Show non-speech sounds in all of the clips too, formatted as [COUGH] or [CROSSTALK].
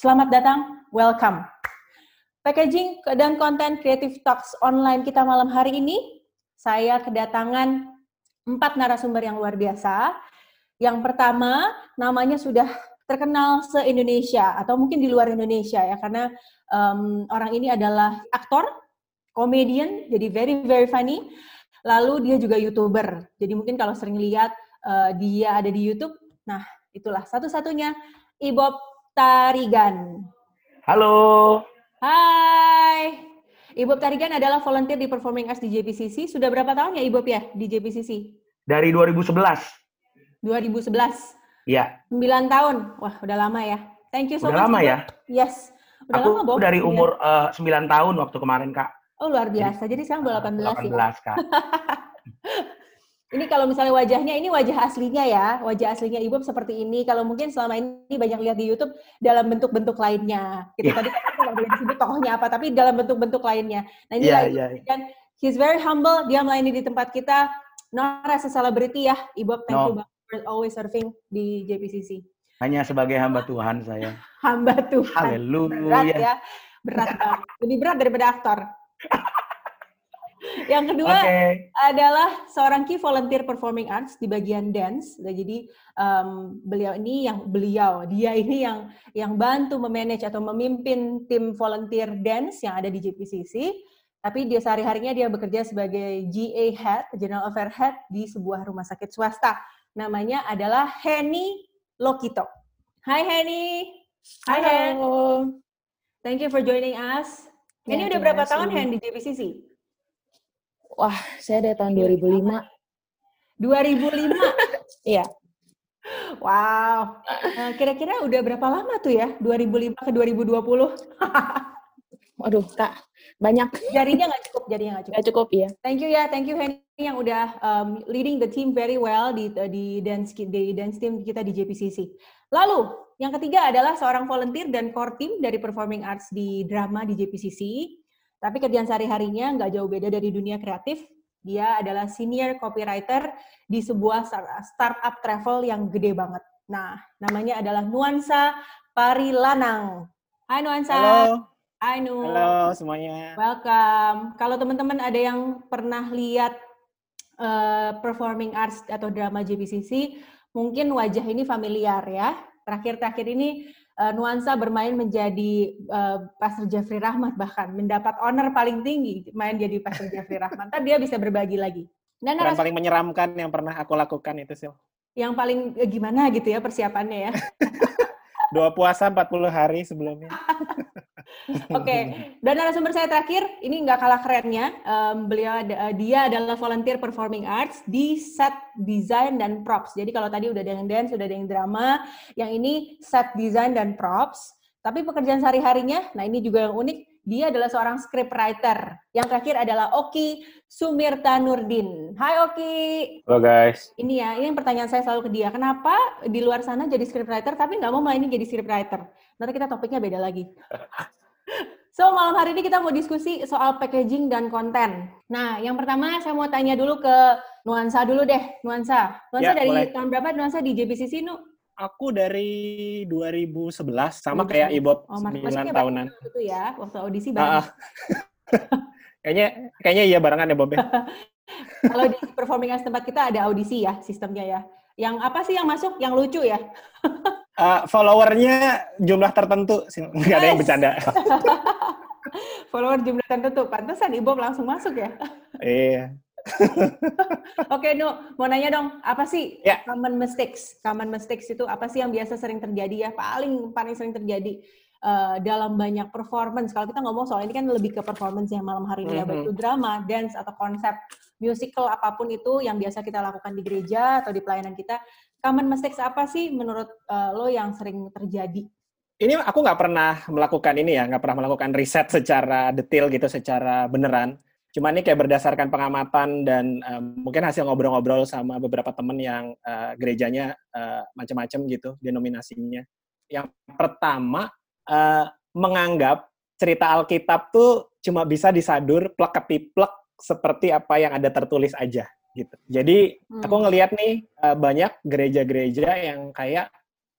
Selamat datang, welcome. Packaging dan konten Creative Talks online kita malam hari ini, saya kedatangan empat narasumber yang luar biasa. Yang pertama, namanya sudah terkenal se-Indonesia atau mungkin di luar Indonesia ya, karena um, orang ini adalah aktor, komedian, jadi very very funny. Lalu dia juga youtuber, jadi mungkin kalau sering lihat uh, dia ada di YouTube, nah itulah satu-satunya Ibob Tarigan. Halo. Hai. Ibob Tarigan adalah volunteer di Performing Arts di JPCC. Sudah berapa tahun ya Ibob ya di JPCC? Dari 2011. 2011. Iya. 9 tahun. Wah, udah lama ya. Thank you so udah much. lama ya? Yes. Udah Aku lama, Bob. dari umur uh, 9 tahun waktu kemarin, Kak. Oh, luar biasa. Jadi sekarang udah 18, 18 ya? Kak. [LAUGHS] ini kalau misalnya wajahnya, ini wajah aslinya ya. Wajah aslinya Ibu seperti ini. Kalau mungkin selama ini banyak lihat di YouTube dalam bentuk-bentuk lainnya. Gitu. Yeah. Tadi kan aku nggak disebut tokohnya apa, tapi dalam bentuk-bentuk lainnya. Nah ini yeah, yeah. kan he's very humble. Dia melayani di tempat kita. Not as a celebrity ya, Ibu. Thank no. you banget for always serving di JPCC. Hanya sebagai hamba Tuhan saya. [LAUGHS] hamba Tuhan. Haleluya. Berat ya. Berat banget. Lebih berat daripada aktor. [LAUGHS] Yang kedua okay. adalah seorang key volunteer performing arts di bagian dance. Nah, jadi um, beliau ini yang beliau dia ini yang yang bantu memanage atau memimpin tim volunteer dance yang ada di JPCC. Tapi dia sehari-harinya dia bekerja sebagai GA Head, General Affair Head di sebuah rumah sakit swasta. Namanya adalah Henny Lokito. Hai Henny. Hai Hen. Thank you for joining us. Ya, Henny udah berapa tahun Hen di JPCC? Wah, saya dari tahun 2005. 2005? [LAUGHS] Iya. wow. Nah, [LAUGHS] kira-kira udah berapa lama tuh ya? 2005 ke 2020? [LAUGHS] Waduh, Kak. Banyak. Jarinya nggak cukup, jarinya nggak cukup. Nggak cukup, iya. Thank you ya, thank you Henny yang udah um, leading the team very well di di dance di dance team kita di JPCC. Lalu, yang ketiga adalah seorang volunteer dan core team dari performing arts di drama di JPCC. Tapi kerjaan sehari-harinya nggak jauh beda dari dunia kreatif. Dia adalah senior copywriter di sebuah startup travel yang gede banget. Nah, namanya adalah Nuansa Parilanang. Hai Nuansa. Halo. Hai Nu. Halo semuanya. Welcome. Kalau teman-teman ada yang pernah lihat uh, performing arts atau drama JPCC, mungkin wajah ini familiar ya. Terakhir-terakhir ini uh, Nuansa bermain menjadi uh, Pastor Jeffrey Rahmat bahkan mendapat honor paling tinggi main jadi Pastor Jeffrey Rahmat. Ntar dia bisa berbagi lagi. Dan yang paling menyeramkan yang pernah aku lakukan itu sih. Yang paling eh, gimana gitu ya persiapannya ya? [LAUGHS] Dua puasa 40 hari sebelumnya. [LAUGHS] [LAUGHS] Oke, okay. dan narasumber saya terakhir ini nggak kalah kerennya. Um, beliau uh, dia adalah volunteer performing arts di set design dan props. Jadi kalau tadi udah ada yang dance, udah ada yang drama, yang ini set design dan props. Tapi pekerjaan sehari-harinya, nah ini juga yang unik, dia adalah seorang scriptwriter. Yang terakhir adalah Oki Sumirta Nurdin. Hai Oki. Halo guys. Ini ya, ini pertanyaan saya selalu ke dia. Kenapa di luar sana jadi scriptwriter tapi nggak mau main jadi scriptwriter? Nanti kita topiknya beda lagi. [LAUGHS] So, malam hari ini kita mau diskusi soal packaging dan konten. Nah, yang pertama saya mau tanya dulu ke Nuansa dulu deh. Nuansa. Nuansa ya, dari boleh. tahun berapa Nuansa di JPCC, Nu? Aku dari 2011, sama kayak Ibot, oh, 9 tahunan. Itu ya, waktu audisi bareng. Uh, [LAUGHS] kayaknya kayaknya iya barengan ya, Bob. Ya? [LAUGHS] Kalau di performing arts tempat kita ada audisi ya, sistemnya ya. Yang apa sih yang masuk? Yang lucu ya? [LAUGHS] uh, followernya jumlah tertentu, nggak ada yang bercanda. [LAUGHS] Follower jumlah tertentu, pantesan Ibu langsung masuk ya? Iya. [LAUGHS] Oke, Nu, mau nanya dong, apa sih yeah. common mistakes? Common mistakes itu apa sih yang biasa sering terjadi ya? Paling paling sering terjadi uh, dalam banyak performance. Kalau kita ngomong soal ini kan lebih ke performance yang malam hari ini, mm -hmm. ya, baik itu drama, dance atau konsep musical apa pun itu yang biasa kita lakukan di gereja atau di pelayanan kita. Common mistakes apa sih menurut uh, lo yang sering terjadi? Ini aku nggak pernah melakukan ini ya, nggak pernah melakukan riset secara detail gitu, secara beneran Cuma ini kayak berdasarkan pengamatan dan um, mungkin hasil ngobrol-ngobrol sama beberapa temen yang uh, gerejanya uh, macam-macam gitu denominasinya. Yang pertama uh, menganggap cerita Alkitab tuh cuma bisa disadur plek ketiplek seperti apa yang ada tertulis aja gitu. Jadi hmm. aku ngelihat nih uh, banyak gereja-gereja yang kayak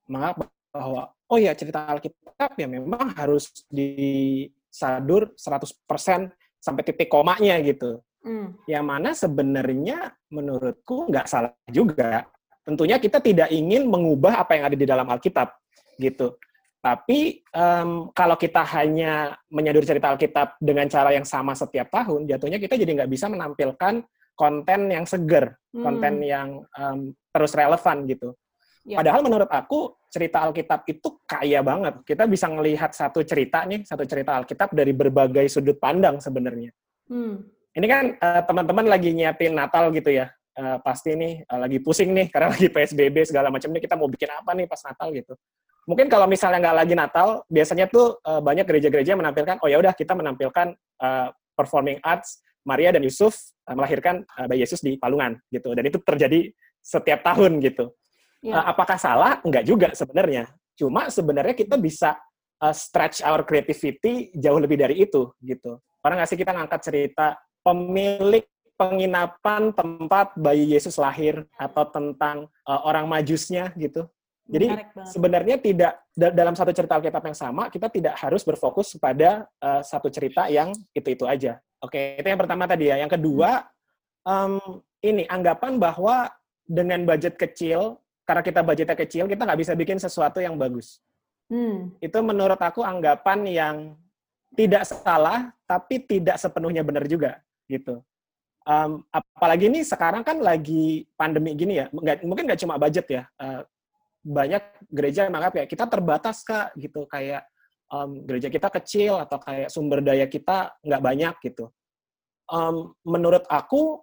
menganggap bahwa oh ya cerita Alkitab ya memang harus disadur 100% sampai titik komanya gitu. Hmm. Yang mana sebenarnya menurutku nggak salah juga. Tentunya kita tidak ingin mengubah apa yang ada di dalam Alkitab gitu. Tapi em, kalau kita hanya menyadur cerita Alkitab dengan cara yang sama setiap tahun, jatuhnya kita jadi nggak bisa menampilkan konten yang seger, Hmm. konten yang em, terus relevan gitu. Ya. Padahal menurut aku cerita Alkitab itu kaya banget. Kita bisa melihat satu cerita nih, satu cerita Alkitab dari berbagai sudut pandang sebenarnya. Hmm. Ini kan eh, teman-teman lagi nyiapin Natal gitu ya. Eh, pasti nih eh, lagi pusing nih karena [LAUGHS] lagi PSBB segala macam nih kita mau bikin apa nih pas Natal gitu. Mungkin kalau misalnya nggak lagi Natal, biasanya tuh eh, banyak gereja-gereja menampilkan, oh ya udah kita menampilkan eh, performing arts Maria dan Yusuf eh, melahirkan eh, bayi Yesus di Palungan gitu. Dan itu terjadi setiap tahun gitu. Ya. Eh, apakah salah? Enggak juga sebenarnya. Cuma sebenarnya kita bisa uh, stretch our creativity jauh lebih dari itu gitu. Orang nggak sih kita ngangkat cerita pemilik penginapan tempat bayi Yesus lahir atau tentang uh, orang majusnya gitu. Jadi sebenarnya tidak da- dalam satu cerita Alkitab yang sama kita tidak harus berfokus pada uh, satu cerita yang itu-itu aja. Oke, itu yang pertama tadi ya. Yang kedua em, ini anggapan bahwa dengan budget kecil karena kita budgetnya kecil kita nggak bisa bikin sesuatu yang bagus. Hmm. Itu menurut aku anggapan yang tidak salah tapi tidak sepenuhnya benar juga gitu. Em, apalagi ini sekarang kan lagi pandemi gini ya, nggak, mungkin nggak cuma budget ya. eh, banyak gereja yang menganggap kayak kita terbatas kak gitu kayak em, gereja kita kecil atau kayak sumber daya kita nggak banyak gitu. Em, menurut aku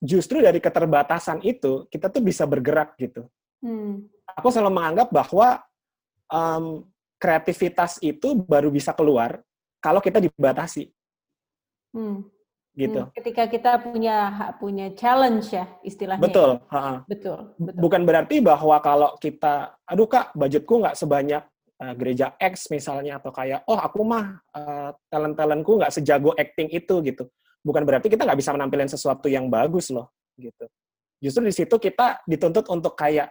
justru dari keterbatasan itu kita tuh bisa bergerak gitu. Hmm. Aku selalu menganggap bahwa em, kreativitas itu baru bisa keluar kalau kita dibatasi Hmm. gitu. Hmm. Ketika kita punya punya challenge ya istilahnya. Betul. ha-ha. Betul. Betul. Bukan berarti bahwa kalau kita, aduh kak, budgetku nggak sebanyak uh, gereja X misalnya, atau kayak, oh aku mah uh, talent-talentku nggak sejago acting itu gitu. Bukan berarti kita nggak bisa menampilkan sesuatu yang bagus loh, gitu. Justru di situ kita dituntut untuk kayak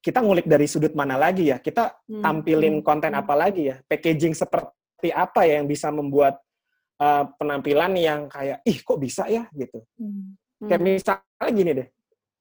kita ngulik dari sudut mana lagi ya, kita Hmm. tampilin Hmm. konten Hmm. apa lagi ya, packaging seperti apa ya yang bisa membuat uh, penampilan yang kayak, ih kok bisa ya gitu. Hmm. Kayak misalnya gini deh,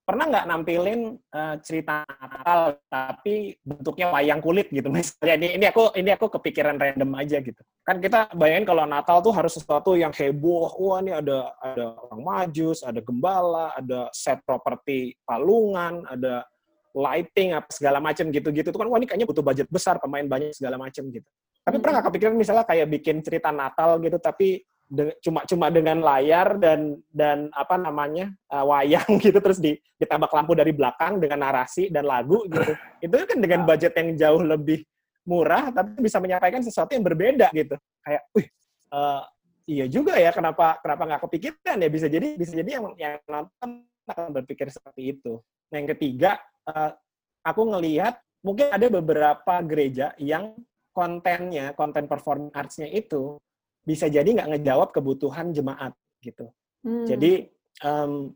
pernah nggak nampilin uh, cerita Natal tapi bentuknya wayang kulit gitu misalnya ini ini aku ini aku kepikiran random aja gitu. Kan kita bayangin kalau Natal tuh harus sesuatu yang heboh. Wah ini ada ada orang majus ada gembala ada set properti palungan ada lighting apa segala macam gitu-gitu. Tuh kan wah ini kayaknya butuh budget besar pemain banyak segala macam gitu. Tapi pernah nggak kepikiran misalnya kayak bikin cerita Natal gitu tapi de- cuma cuma dengan layar dan dan apa namanya uh, wayang [LAUGHS] gitu terus di, ditembak lampu dari belakang dengan narasi dan lagu gitu. [LAUGHS] Itu kan dengan budget yang jauh lebih murah tapi bisa menyampaikan sesuatu yang berbeda gitu. Kayak wih uh, iya juga ya kenapa kenapa nggak kepikiran ya? Bisa jadi bisa jadi yang yang nonton akan berpikir seperti itu. Nah yang ketiga uh, aku ngelihat mungkin ada beberapa gereja yang kontennya konten performing arts-nya itu bisa jadi nggak ngejawab kebutuhan jemaat gitu. Hmm. Jadi em,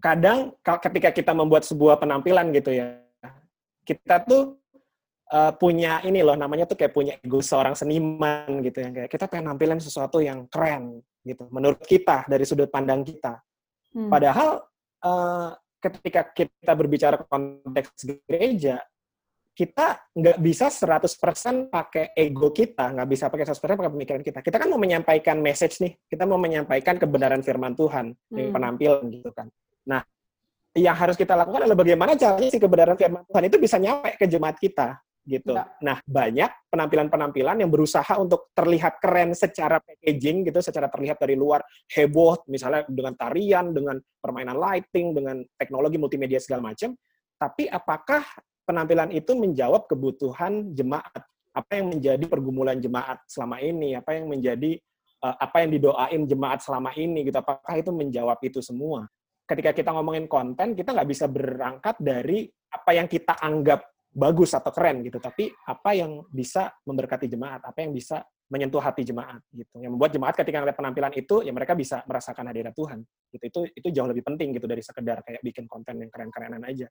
kadang ka- ketika kita membuat sebuah penampilan gitu ya, kita tuh eh, punya ini loh namanya tuh kayak punya ego seorang seniman gitu ya kayak kita pengen nampilin sesuatu yang keren gitu menurut kita dari sudut pandang kita. Hmm. Padahal eh, ketika kita berbicara konteks gereja, kita nggak bisa 100% pakai ego kita, nggak bisa pakai 100% pakai pemikiran kita. Kita kan mau menyampaikan message nih, kita mau menyampaikan kebenaran firman Tuhan Hmm. penampilan gitu kan. Nah, yang harus kita lakukan adalah bagaimana caranya si kebenaran firman Tuhan itu bisa nyampe ke jemaat kita gitu. Ya. Nah, banyak penampilan-penampilan yang berusaha untuk terlihat keren secara packaging gitu, secara terlihat dari luar heboh, misalnya dengan tarian, dengan permainan lighting, dengan teknologi multimedia segala macam. Tapi apakah penampilan itu menjawab kebutuhan jemaat? Apa yang menjadi pergumulan jemaat selama ini? Apa yang menjadi eh, apa yang didoain jemaat selama ini? Gitu. Apakah itu menjawab itu semua? Ketika kita ngomongin konten, kita nggak bisa berangkat dari apa yang kita anggap bagus atau keren gitu, tapi apa yang bisa memberkati jemaat, apa yang bisa menyentuh hati jemaat gitu. Yang membuat jemaat ketika ngeliat penampilan itu, ya mereka bisa merasakan hadirat Tuhan. Gitu. Itu itu jauh lebih penting gitu dari sekedar kayak bikin konten yang keren-kerenan aja.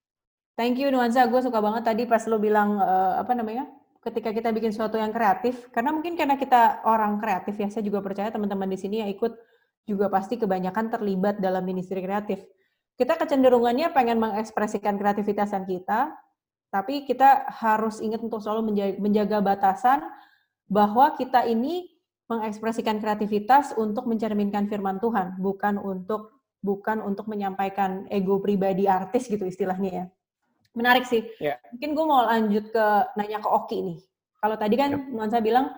Thank you Nuansa, gue suka banget tadi pas lo bilang uh, apa namanya ketika kita bikin sesuatu yang kreatif, karena mungkin karena kita orang kreatif ya, saya juga percaya teman-teman di sini yang ikut juga pasti kebanyakan terlibat dalam ministry kreatif. Kita kecenderungannya pengen mengekspresikan kreativitasan kita, tapi kita harus ingat untuk selalu menjaga batasan bahwa kita ini mengekspresikan kreativitas untuk mencerminkan firman Tuhan, bukan untuk bukan untuk menyampaikan ego pribadi artis gitu istilahnya ya. Menarik sih. Yeah. Mungkin gue mau lanjut ke nanya ke Oki nih. Kalau tadi kan yep. Nuansa bilang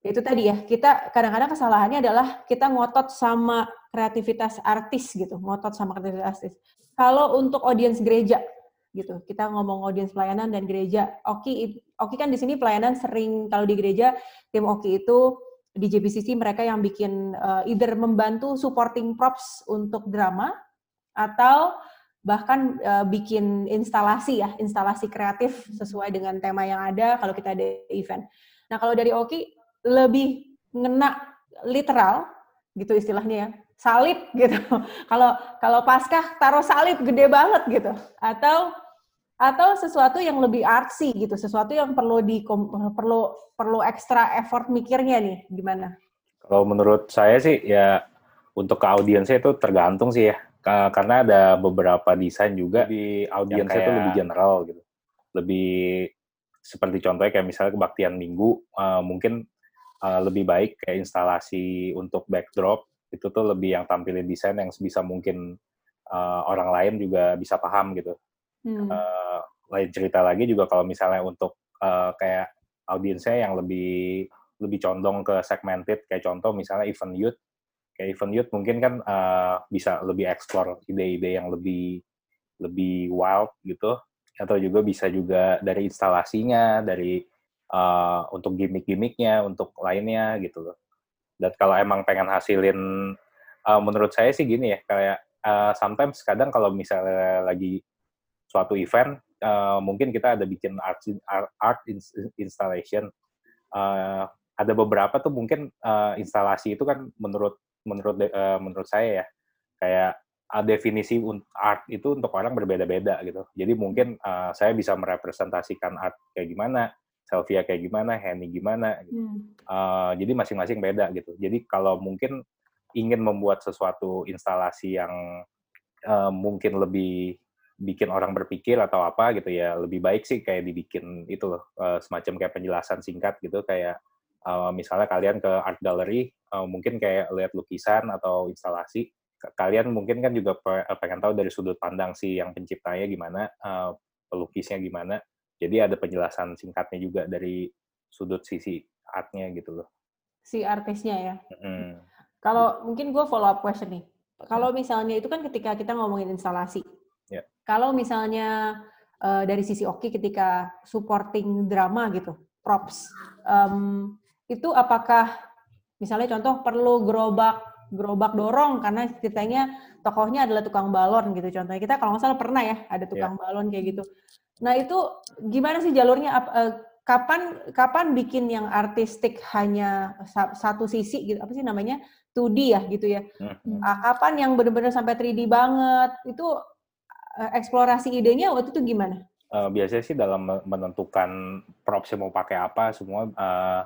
ya itu tadi ya kita kadang-kadang kesalahannya adalah kita ngotot sama kreativitas artis gitu, ngotot sama kreativitas artis. Kalau untuk audiens gereja gitu, kita ngomong audiens pelayanan dan gereja. Oki Oki kan di sini pelayanan sering kalau di gereja tim Oki itu di JBCC mereka yang bikin uh, either membantu supporting props untuk drama atau bahkan uh, bikin instalasi ya, instalasi kreatif sesuai dengan tema yang ada kalau kita ada event. Nah, kalau dari Oki lebih ngena literal gitu istilahnya ya. Salib [LAUGHS] gitu. kalau kalau Paskah taruh salib gede banget gitu. Atau atau sesuatu yang lebih artsy gitu, sesuatu yang perlu di perlu perlu ekstra effort mikirnya nih gimana? Kalau menurut saya sih ya untuk ke audiensnya itu tergantung sih ya karena ada beberapa desain juga di audiens itu lebih general gitu lebih seperti contohnya kayak misalnya kebaktian minggu uh, mungkin uh, lebih baik kayak instalasi untuk backdrop itu tuh lebih yang tampilin desain yang sebisa mungkin uh, orang lain juga bisa paham gitu hmm. uh, lain cerita lagi juga kalau misalnya untuk uh, kayak audiensnya yang lebih lebih condong ke segmented kayak contoh misalnya event youth kayak event youth mungkin kan uh, bisa lebih eksplor ide-ide yang lebih lebih wild gitu. Atau juga bisa juga dari instalasinya dari uh, untuk gimmick-gimmicknya untuk lainnya gitu loh. Dan kalau emang pengen hasilin uh, menurut saya sih gini ya kayak uh, sometimes kadang kalau misalnya lagi suatu event uh, mungkin kita ada bikin art art installation. Uh, ada beberapa tuh mungkin uh, instalasi itu kan menurut menurut uh, menurut saya ya kayak uh, definisi art itu untuk orang berbeda-beda gitu. Jadi mungkin uh, saya bisa merepresentasikan art kayak gimana, Sylvia kayak gimana, Henny gimana. Gitu. Hmm. Uh, jadi masing-masing beda gitu. Jadi kalau mungkin ingin membuat sesuatu instalasi yang uh, mungkin lebih bikin orang berpikir atau apa gitu ya lebih baik sih kayak dibikin itu loh uh, semacam kayak penjelasan singkat gitu kayak uh, misalnya kalian ke art gallery uh, mungkin kayak lihat lukisan atau instalasi kalian mungkin kan juga eh, pengen tahu dari sudut pandang si yang penciptanya gimana uh, pelukisnya gimana. Jadi ada penjelasan singkatnya juga dari sudut sisi artnya gitu loh. Si artisnya ya? Mm. kalau mungkin gue follow up question nih. Kalau misalnya itu kan ketika kita ngomongin instalasi. Yeah. kalau misalnya uh, dari sisi Oki ketika supporting drama gitu props um, itu apakah misalnya contoh perlu gerobak gerobak dorong karena ceritanya tokohnya adalah tukang balon gitu contohnya. Kita kalau nggak salah pernah ya ada tukang yeah. balon kayak gitu. Nah itu gimana sih jalurnya? Uh, kapan kapan bikin yang artistik hanya satu sisi gitu? Apa sih namanya? 2D ya gitu ya. Mm-hmm. kapan yang benar-benar sampai 3D banget? Itu uh, eksplorasi idenya waktu itu gimana? Uh, biasanya sih dalam menentukan props yang mau pakai apa semua uh,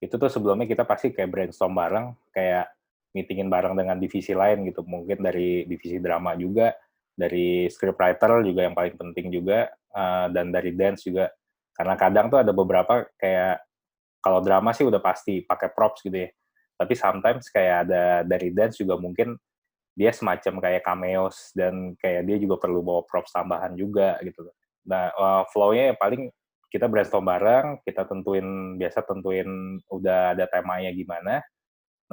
itu tuh sebelumnya kita pasti kayak brainstorm bareng, kayak meetingin bareng dengan divisi lain gitu, mungkin dari divisi drama juga, dari scriptwriter juga yang paling penting juga, uh, dan dari dance juga. Karena kadang tuh ada beberapa kayak kalau drama sih udah pasti pakai props gitu ya. Tapi sometimes kayak ada dari dance juga mungkin dia semacam kayak cameos dan kayak dia juga perlu bawa props tambahan juga gitu. Nah, uh, flow-nya paling kita brainstorm bareng, kita tentuin biasa tentuin udah ada temanya gimana.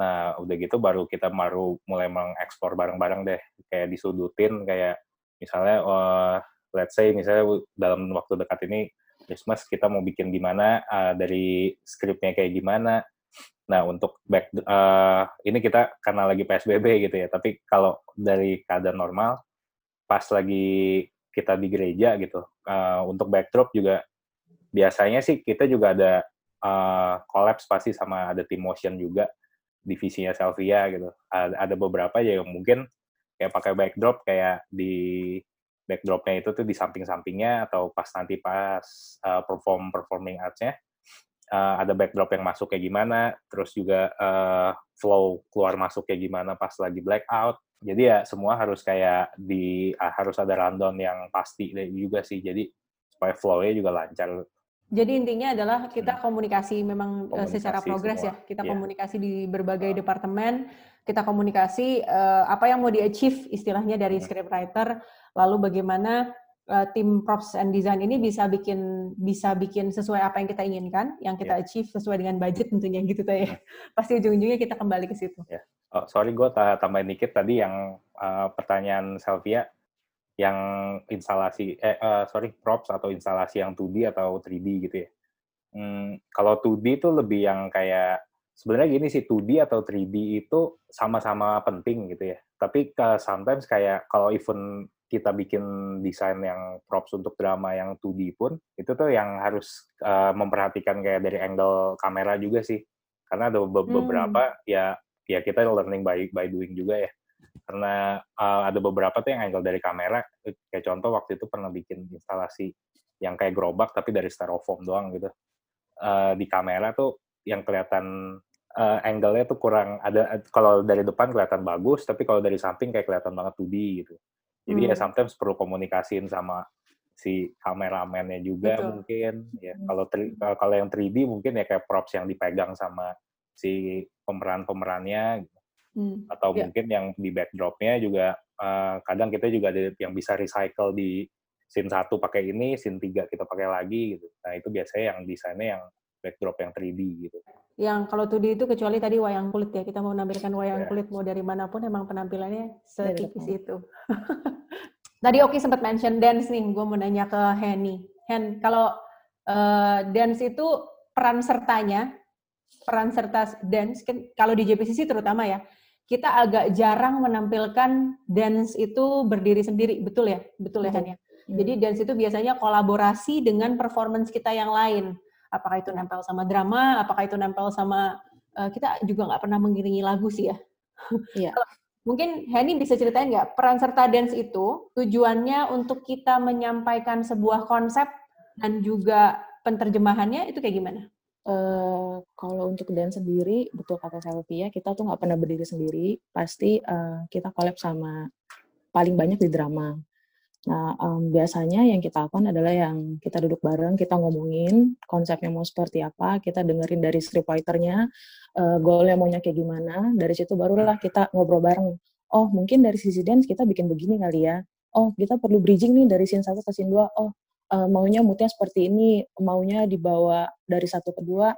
Nah, udah gitu baru kita baru mulai mengekspor bareng-bareng deh, kayak disudutin kayak misalnya uh, let's say misalnya dalam waktu dekat ini Christmas kita mau bikin gimana uh, dari skripnya kayak gimana. Nah, untuk back uh, ini kita karena lagi PSBB gitu ya, tapi kalau dari keadaan normal pas lagi kita di gereja gitu, uh, untuk backdrop juga biasanya sih kita juga ada uh, collapse pasti sama ada tim motion juga divisinya Selvia gitu. Ada, ada beberapa ya yang mungkin kayak pakai backdrop kayak di backdropnya itu tuh di samping-sampingnya atau pas nanti pas uh, perform performing arts-nya uh, ada backdrop yang masuk kayak gimana, terus juga uh, flow keluar masuk kayak gimana pas lagi blackout. Jadi ya semua harus kayak di uh, harus ada rundown yang pasti juga sih. Jadi supaya flow-nya juga lancar. Jadi intinya adalah kita hmm. komunikasi memang komunikasi secara progres ya. Kita yeah. komunikasi di berbagai uh. departemen, kita komunikasi uh, apa yang mau di-achieve istilahnya dari hmm. scriptwriter lalu bagaimana uh, tim props and design ini bisa bikin bisa bikin sesuai apa yang kita inginkan, yang kita yeah. achieve sesuai dengan budget tentunya gitu ya. Hmm. [LAUGHS] Pasti ujung-ujungnya kita kembali ke situ. Yeah. Oh, sorry gue tambahin dikit tadi yang uh, pertanyaan Selvia yang instalasi eh uh, sorry props atau instalasi yang 2D atau 3D gitu ya. Hmm, kalau 2D itu lebih yang kayak sebenarnya gini sih 2D atau 3D itu sama-sama penting gitu ya. Tapi uh, sometimes kayak kalau event kita bikin desain yang props untuk drama yang 2D pun itu tuh yang harus uh, memperhatikan kayak dari angle kamera juga sih karena ada be beberapa hmm. ya ya kita learning by by doing juga ya karena uh, ada beberapa tuh yang angle dari kamera kayak contoh waktu itu pernah bikin instalasi yang kayak gerobak tapi dari styrofoam doang gitu uh, di kamera tuh yang kelihatan uh, angle-nya tuh kurang ada kalau dari depan kelihatan bagus tapi kalau dari samping kayak kelihatan banget 2D gitu jadi ya hmm. ya sometimes perlu komunikasiin sama si kameramennya juga Betul. mungkin ya hmm. kalau kalau yang 3D mungkin ya kayak props yang dipegang sama si pemeran-pemerannya gitu. Hmm. atau yeah. mungkin yang di backdropnya juga uh, kadang kita juga ada yang bisa recycle di scene satu pakai ini, scene tiga kita pakai lagi gitu. Nah itu biasanya yang desainnya yang backdrop yang 3D gitu. Yang kalau 2D itu kecuali tadi wayang kulit ya, kita mau menampilkan wayang yeah. kulit mau dari mana pun emang penampilannya setipis itu. [LAUGHS] tadi Oki sempat mention dance nih, gue mau nanya ke Henny. Hen, kalau uh, dance itu peran sertanya, peran serta dance, kan, kalau di JPCC terutama ya, kita agak jarang menampilkan dance itu berdiri sendiri, betul ya? Betul ya, Hen ya? Jadi dance itu biasanya kolaborasi dengan performance kita yang lain apakah itu nempel sama drama, apakah itu nempel sama uh, kita juga nggak pernah mengiringi lagu sih ya. [LAUGHS] Iya. Mungkin Henny bisa ceritain nggak peran serta dance itu tujuannya untuk kita menyampaikan sebuah konsep dan juga penterjemahannya itu kayak gimana? Uh, kalau untuk dance sendiri, betul kata Selvia, kita tuh nggak pernah berdiri sendiri. Pasti uh, kita collab sama paling banyak di drama. Nah, um, biasanya yang kita lakukan adalah yang kita duduk bareng, kita ngomongin konsepnya mau seperti apa, kita dengerin dari scriptwriter-nya, uh, goalnya maunya kayak gimana, dari situ barulah kita ngobrol bareng. Oh, mungkin dari sisi dance kita bikin begini kali ya. Oh, kita perlu bridging nih dari scene satu ke scene dua. Oh, uh, maunya moodnya seperti ini, maunya dibawa dari satu ke dua,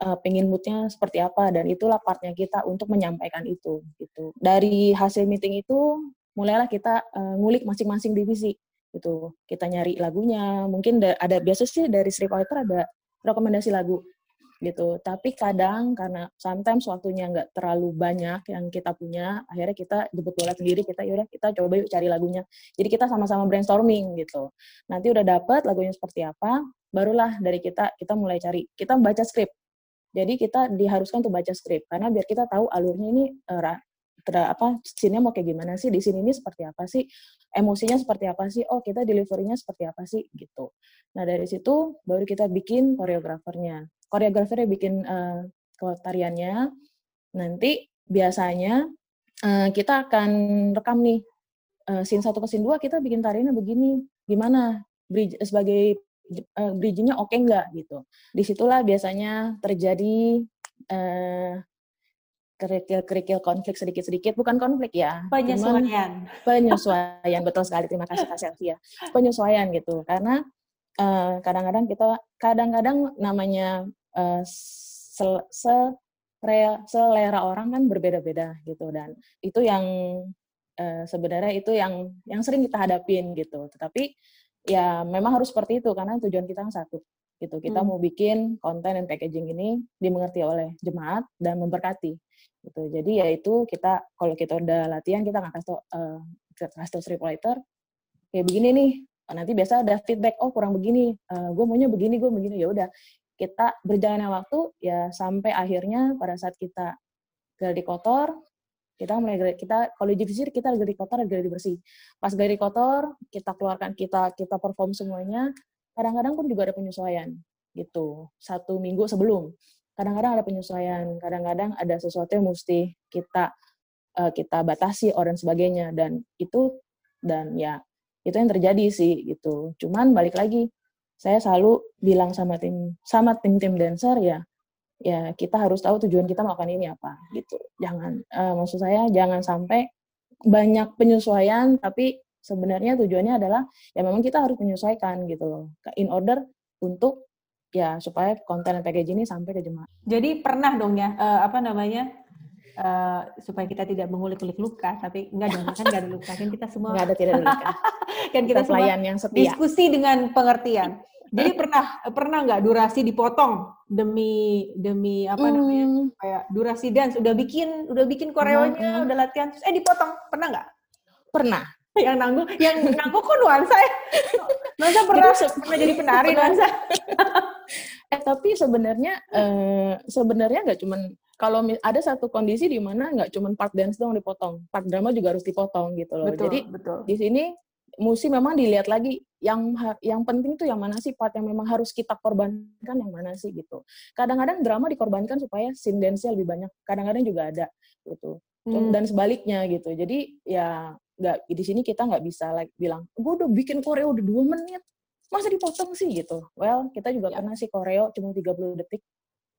uh, pengen moodnya seperti apa, dan itulah partnya kita untuk menyampaikan itu. gitu. Dari hasil meeting itu, mulailah kita uh, ngulik masing-masing divisi gitu kita nyari lagunya mungkin ada biasa sih dari scriptwriter ada rekomendasi lagu gitu. Tapi kadang karena sometimes waktunya nggak terlalu banyak yang kita punya akhirnya kita jemput bola sendiri kita yaudah kita coba yuk cari lagunya. Jadi kita sama-sama brainstorming gitu. Nanti udah dapet lagunya seperti apa barulah dari kita kita mulai cari. Kita baca skrip. Jadi kita diharuskan untuk baca skrip karena biar kita tahu alurnya ini uh, ter, apa scene mau kayak gimana sih di sini ini seperti apa sih emosinya seperti apa sih oh kita deliverynya seperti apa sih gitu. Nah dari situ baru kita bikin koreografernya koreografernya bikin uh, tariannya nanti biasanya uh, kita akan rekam nih uh, scene satu ke scene dua kita bikin tariannya begini gimana bridge sebagai uh, bridgingnya oke okay nggak gitu di situlah biasanya terjadi uh, kerikil-kerikil konflik sedikit-sedikit, bukan konflik ya. Penyesuaian. Cuman penyesuaian, betul sekali. Terima kasih Kak Selfie ya. Penyesuaian gitu, karena kadang eh, kadang-kadang kita, kadang-kadang namanya uh, sel, se, selera orang kan berbeda-beda gitu, dan itu yang uh, sebenarnya itu yang yang sering kita hadapin gitu. Tetapi ya memang harus seperti itu, karena tujuan kita kan satu gitu. Kita hmm. mau bikin konten dan packaging ini dimengerti oleh jemaat dan memberkati gitu jadi ya itu kita kalau kita udah latihan kita nggak kasih uh, kasih tau writer kayak begini nih nanti biasa ada feedback oh kurang begini uh, gue maunya begini gue begini ya udah kita berjalannya waktu ya sampai akhirnya pada saat kita geladi kotor kita mulai kita kalau di sisir kita gladi kotor gladi bersih. Pas gladi kotor kita keluarkan kita kita perform semuanya kadang-kadang pun juga ada penyesuaian gitu. Satu minggu sebelum kadang-kadang ada penyesuaian kadang-kadang ada sesuatu yang mesti kita uh, kita batasi orang sebagainya. Dan itu dan ya itu yang terjadi sih gitu. Cuman balik lagi saya selalu bilang sama tim sama tim-tim dancer ya ya kita harus tahu tujuan kita melakukan ini apa gitu jangan uh, maksud saya jangan sampai banyak penyesuaian tapi sebenarnya tujuannya adalah ya memang kita harus menyesuaikan gitu loh in order untuk ya supaya konten package ini sampai ke jemaah. Jadi pernah dong ya uh, apa namanya uh, supaya kita tidak mengulik-ulik luka, tapi enggak dong kan enggak ada luka kan kita semua enggak ada tidak ada luka. [LAUGHS] kan kita, kita semua yang setia. diskusi dengan pengertian. Jadi pernah pernah nggak durasi dipotong demi demi apa hmm. namanya kayak durasi dance udah bikin udah bikin koreonya hmm. udah latihan terus eh dipotong pernah nggak? Pernah. Yang nanggung yang nanggung kok nuansa ya? [LAUGHS] Nuansa pernah pernah jadi penari [LAUGHS] nuansa. eh tapi sebenarnya eh, sebenarnya nggak cuman kalau ada satu kondisi di mana nggak cuma part dance doang dipotong, part drama juga harus dipotong gitu loh. Betul, Jadi betul. di sini mesti memang dilihat lagi yang yang penting tuh yang mana sih part yang memang harus kita korbankan yang mana sih gitu. Kadang-kadang drama dikorbankan supaya scene dance-nya lebih banyak. Kadang-kadang juga ada gitu. Hmm. Dan sebaliknya gitu. Jadi ya nggak di sini kita nggak bisa like bilang gue udah bikin koreo udah dua menit masa dipotong sih gitu. Well kita juga ya. pernah sih koreo cuma 30 detik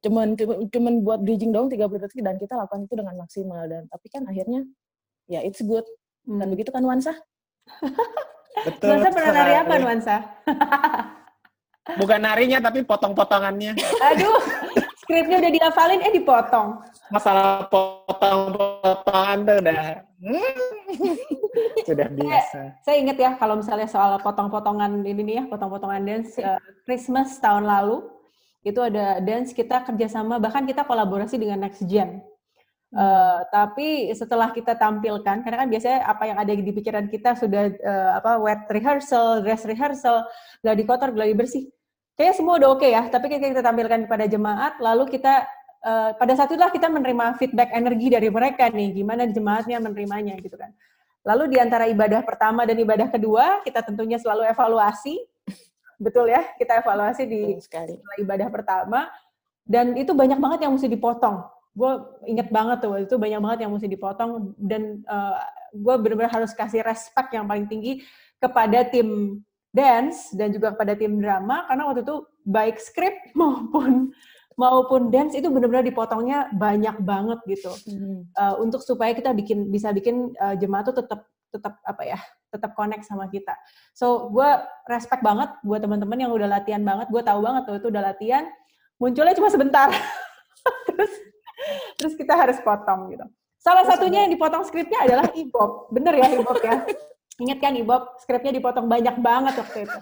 cuman cuman buat bridging dong 30 detik dan kita lakukan itu dengan maksimal dan tapi kan akhirnya ya it's good hmm. dan begitu kan Wansa [LAUGHS] Betul. Nuansa pernah nari apa Nuansa? [LAUGHS] Bukan narinya tapi potong-potongannya. Aduh, [LAUGHS] skripnya udah dihafalin eh dipotong. Masalah potong-potongan tuh udah sudah biasa. Saya, saya ingat ya kalau misalnya soal potong-potongan ini nih ya, potong-potongan dance uh, Christmas tahun lalu itu ada dance kita kerjasama bahkan kita kolaborasi dengan Next Gen. Uh, tapi setelah kita tampilkan, karena kan biasanya apa yang ada di pikiran kita sudah uh, apa wet rehearsal, dress rehearsal, gladi kotor, gladi bersih, kayaknya semua udah oke okay ya. Tapi ketika kita tampilkan pada jemaat, lalu kita uh, pada saat itulah kita menerima feedback energi dari mereka nih, gimana jemaatnya menerimanya gitu kan. Lalu di antara ibadah pertama dan ibadah kedua, kita tentunya selalu evaluasi betul ya kita evaluasi di sekali. ibadah pertama. Dan itu banyak banget yang mesti dipotong. Gue inget banget tuh itu banyak banget yang mesti dipotong. Dan uh, gue benar-benar harus kasih respect yang paling tinggi kepada tim dance dan juga kepada tim drama. Karena waktu itu baik skrip [LAUGHS] maupun maupun dance itu benar-benar dipotongnya banyak banget gitu. Hmm. uh, untuk supaya kita bikin bisa bikin uh, jemaah tuh tetap tetap apa ya tetap connect sama kita. So gue respect banget buat teman-teman yang udah latihan banget. Gue tahu banget tuh itu udah latihan. Munculnya cuma sebentar. [LAUGHS] terus terus kita harus potong gitu. Salah satunya yang dipotong skripnya adalah Ibob. Bener ya Ibob ya? Ingat kan Ibob, skripnya dipotong banyak banget waktu itu.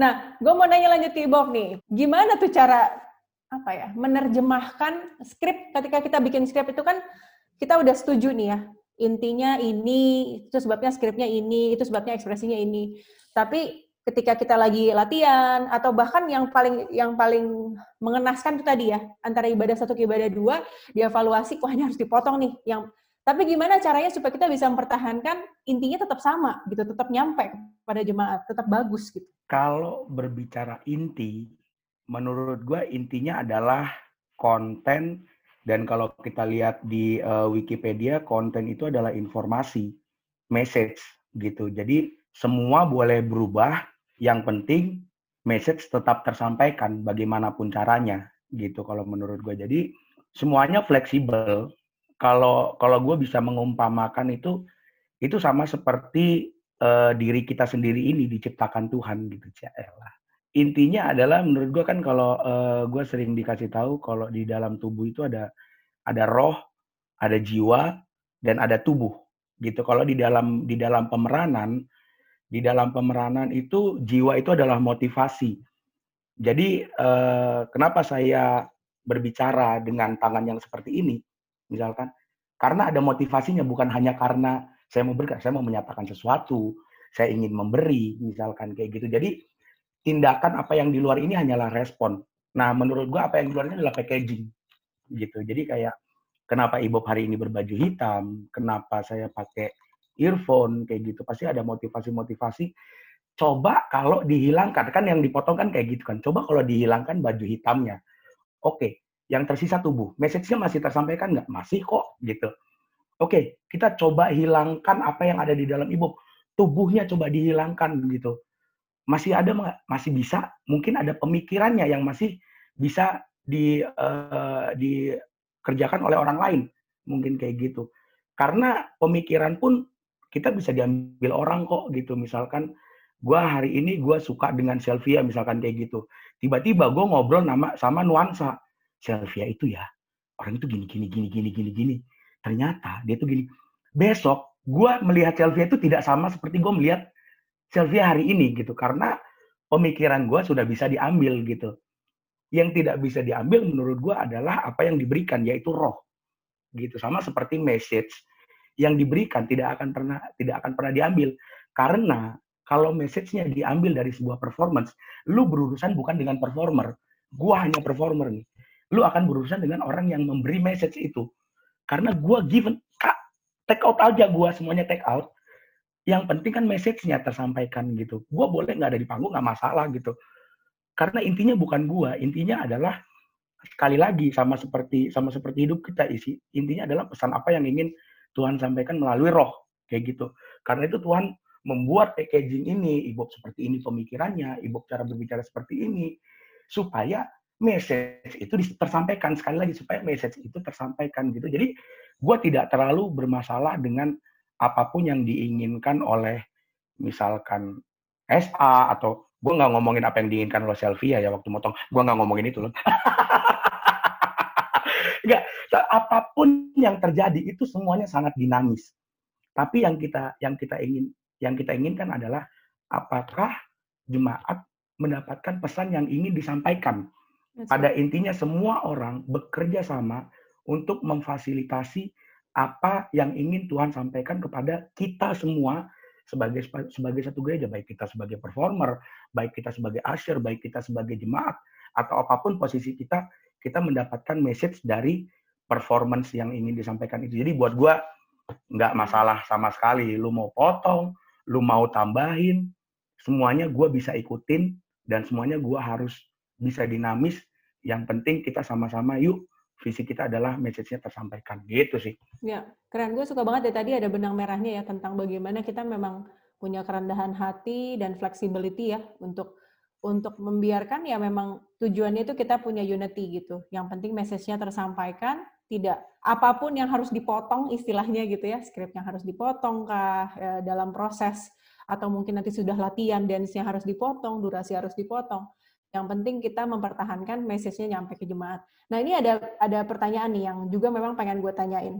Nah, gue mau nanya lanjut ke Ibob nih. Gimana tuh cara apa ya menerjemahkan skrip ketika kita bikin skrip itu kan kita udah setuju nih ya intinya ini, itu sebabnya skripnya ini, itu sebabnya ekspresinya ini. Tapi ketika kita lagi latihan atau bahkan yang paling yang paling mengenaskan itu tadi ya antara ibadah satu ke ibadah dua dievaluasi wah ini harus dipotong nih yang tapi gimana caranya supaya kita bisa mempertahankan intinya tetap sama gitu tetap nyampe pada jemaat tetap bagus gitu kalau berbicara inti menurut gue intinya adalah konten dan kalau kita lihat di uh, Wikipedia, konten itu adalah informasi, message gitu. Jadi semua boleh berubah, yang penting message tetap tersampaikan bagaimanapun caranya gitu kalau menurut gue. Jadi semuanya fleksibel. Kalau kalau gue bisa mengumpamakan itu itu sama seperti uh, diri kita sendiri ini diciptakan Tuhan gitu, lah intinya adalah menurut gue kan kalau uh, gue sering dikasih tahu kalau di dalam tubuh itu ada ada roh, ada jiwa, dan ada tubuh gitu. Kalau di dalam di dalam pemeranan, di dalam pemeranan itu jiwa itu adalah motivasi. Jadi uh, kenapa saya berbicara dengan tangan yang seperti ini, misalkan, karena ada motivasinya bukan hanya karena saya mau berkat, saya mau menyatakan sesuatu, saya ingin memberi, misalkan kayak gitu. Jadi tindakan apa yang di luar ini hanyalah respon. Nah, menurut gua apa yang di luar ini adalah packaging. Gitu. Jadi kayak kenapa Ibob hari ini berbaju hitam, kenapa saya pakai earphone kayak gitu. Pasti ada motivasi-motivasi. Coba kalau dihilangkan kan yang dipotong kan kayak gitu kan. Coba kalau dihilangkan baju hitamnya. Oke, yang tersisa tubuh. Message-nya masih tersampaikan nggak? Masih kok gitu. Oke, kita coba hilangkan apa yang ada di dalam Ibob. Tubuhnya coba dihilangkan gitu. Masih ada masih bisa, mungkin ada pemikirannya yang masih bisa di uh, dikerjakan oleh orang lain. Mungkin kayak gitu. Karena pemikiran pun kita bisa diambil orang kok gitu. Misalkan gue hari ini gue suka dengan Sylvia misalkan kayak gitu. Tiba-tiba gue ngobrol nama sama nuansa. Sylvia itu ya orang itu gini gini gini gini gini gini. Ternyata dia tuh gini. Besok gue melihat Sylvia itu tidak sama seperti gue melihat Sylvia hari ini gitu karena pemikiran gue sudah bisa diambil gitu yang tidak bisa diambil menurut gue adalah apa yang diberikan yaitu roh gitu sama seperti message yang diberikan tidak akan pernah tidak akan pernah diambil karena kalau message-nya diambil dari sebuah performance, lu berurusan bukan dengan performer. Gua hanya performer nih. Lu akan berurusan dengan orang yang memberi message itu. Karena gua given, kak, take out aja gua semuanya take out. Yang penting kan message-nya tersampaikan gitu. Gua boleh nggak ada di panggung nggak masalah gitu. Karena intinya bukan gua, intinya adalah sekali lagi sama seperti sama seperti hidup kita isi. Intinya adalah pesan apa yang ingin Tuhan sampaikan melalui roh kayak gitu. Karena itu Tuhan membuat packaging ini, ibu seperti ini pemikirannya, ibu cara berbicara seperti ini, supaya message itu tersampaikan sekali lagi supaya message itu tersampaikan gitu. Jadi gue tidak terlalu bermasalah dengan apa pun yang diinginkan oleh misalkan SA atau gue nggak ngomongin apa yang diinginkan oleh Selvia ya waktu motong, gue nggak ngomongin itu loh. [LAUGHS] Enggak, apa pun yang terjadi itu semuanya sangat dinamis. Tapi yang kita yang kita ingin yang kita inginkan adalah apakah jemaat mendapatkan pesan yang ingin disampaikan. Pada intinya semua orang bekerja sama untuk memfasilitasi apa yang ingin Tuhan sampaikan kepada kita semua sebagai sebagai satu gereja, baik kita sebagai performer, baik kita sebagai usher, baik kita sebagai jemaat atau apa pun posisi kita, kita mendapatkan message dari performance yang ingin disampaikan itu. Jadi buat gue nggak masalah sama sekali. Lu mau potong, lu mau tambahin, semuanya gue bisa ikutin dan semuanya gue harus bisa dinamis. Yang penting kita sama-sama yuk visi kita adalah message-nya tersampaikan gitu sih. Ya, keren. Gue suka banget ya tadi ada benang merahnya ya tentang bagaimana kita memang punya kerendahan hati dan flexibility ya untuk untuk membiarkan ya memang tujuannya itu kita punya unity gitu. Yang penting message-nya tersampaikan, tidak apa pun yang harus dipotong istilahnya gitu ya, skrip yang harus dipotong kah ya, dalam proses atau mungkin nanti sudah latihan dance-nya harus dipotong, durasi harus dipotong. Yang penting kita mempertahankan message-nya nyampe ke jemaat. Nah, ini ada ada pertanyaan nih yang juga memang pengen gue tanyain.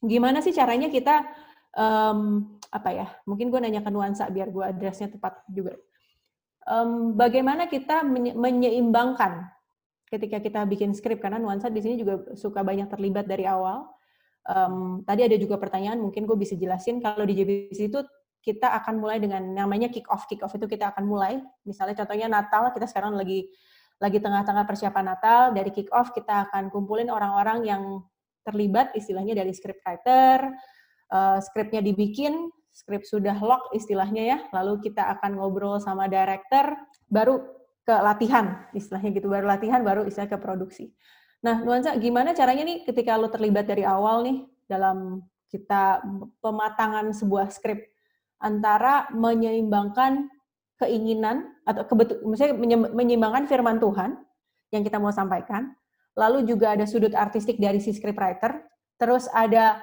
Gimana sih caranya kita um, apa ya? Mungkin gue nanya ke nuansa biar gue address-nya tepat juga. Um, bagaimana kita menyeimbangkan ketika kita bikin skrip karena nuansa di sini juga suka banyak terlibat dari awal. Um, tadi ada juga pertanyaan, mungkin gue bisa jelasin kalau di JBC itu kita akan mulai dengan namanya kick off. Kick off itu kita akan mulai, misalnya contohnya Natal, kita sekarang lagi lagi tengah-tengah persiapan Natal, dari kick off kita akan kumpulin orang-orang yang terlibat, istilahnya dari script writer, uh, skripnya dibikin, skrip sudah lock istilahnya ya, lalu kita akan ngobrol sama director, baru ke latihan, istilahnya gitu, baru latihan, baru istilah ke produksi. Nah, Nuansa, gimana caranya nih ketika lo terlibat dari awal nih dalam kita pematangan sebuah skrip antara menyeimbangkan keinginan atau kebetul, misalnya menyeimbangkan firman Tuhan yang kita mau sampaikan, lalu juga ada sudut artistik dari si scriptwriter, terus ada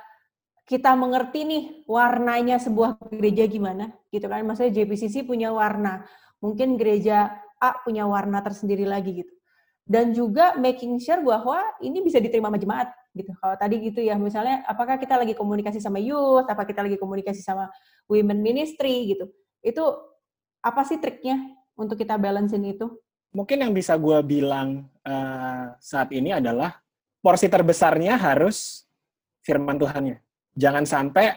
kita mengerti nih warnanya sebuah gereja gimana, gitu kan? Maksudnya JPCC punya warna, mungkin gereja A punya warna tersendiri lagi gitu. Dan juga making sure bahwa ini bisa diterima sama jemaat gitu. Kalau tadi gitu ya, misalnya apakah kita lagi komunikasi sama youth, apa kita lagi komunikasi sama women ministry gitu. Itu apa sih triknya untuk kita balancein itu? Mungkin yang bisa gue bilang uh, saat ini adalah porsi terbesarnya harus firman Tuhannya. Jangan sampai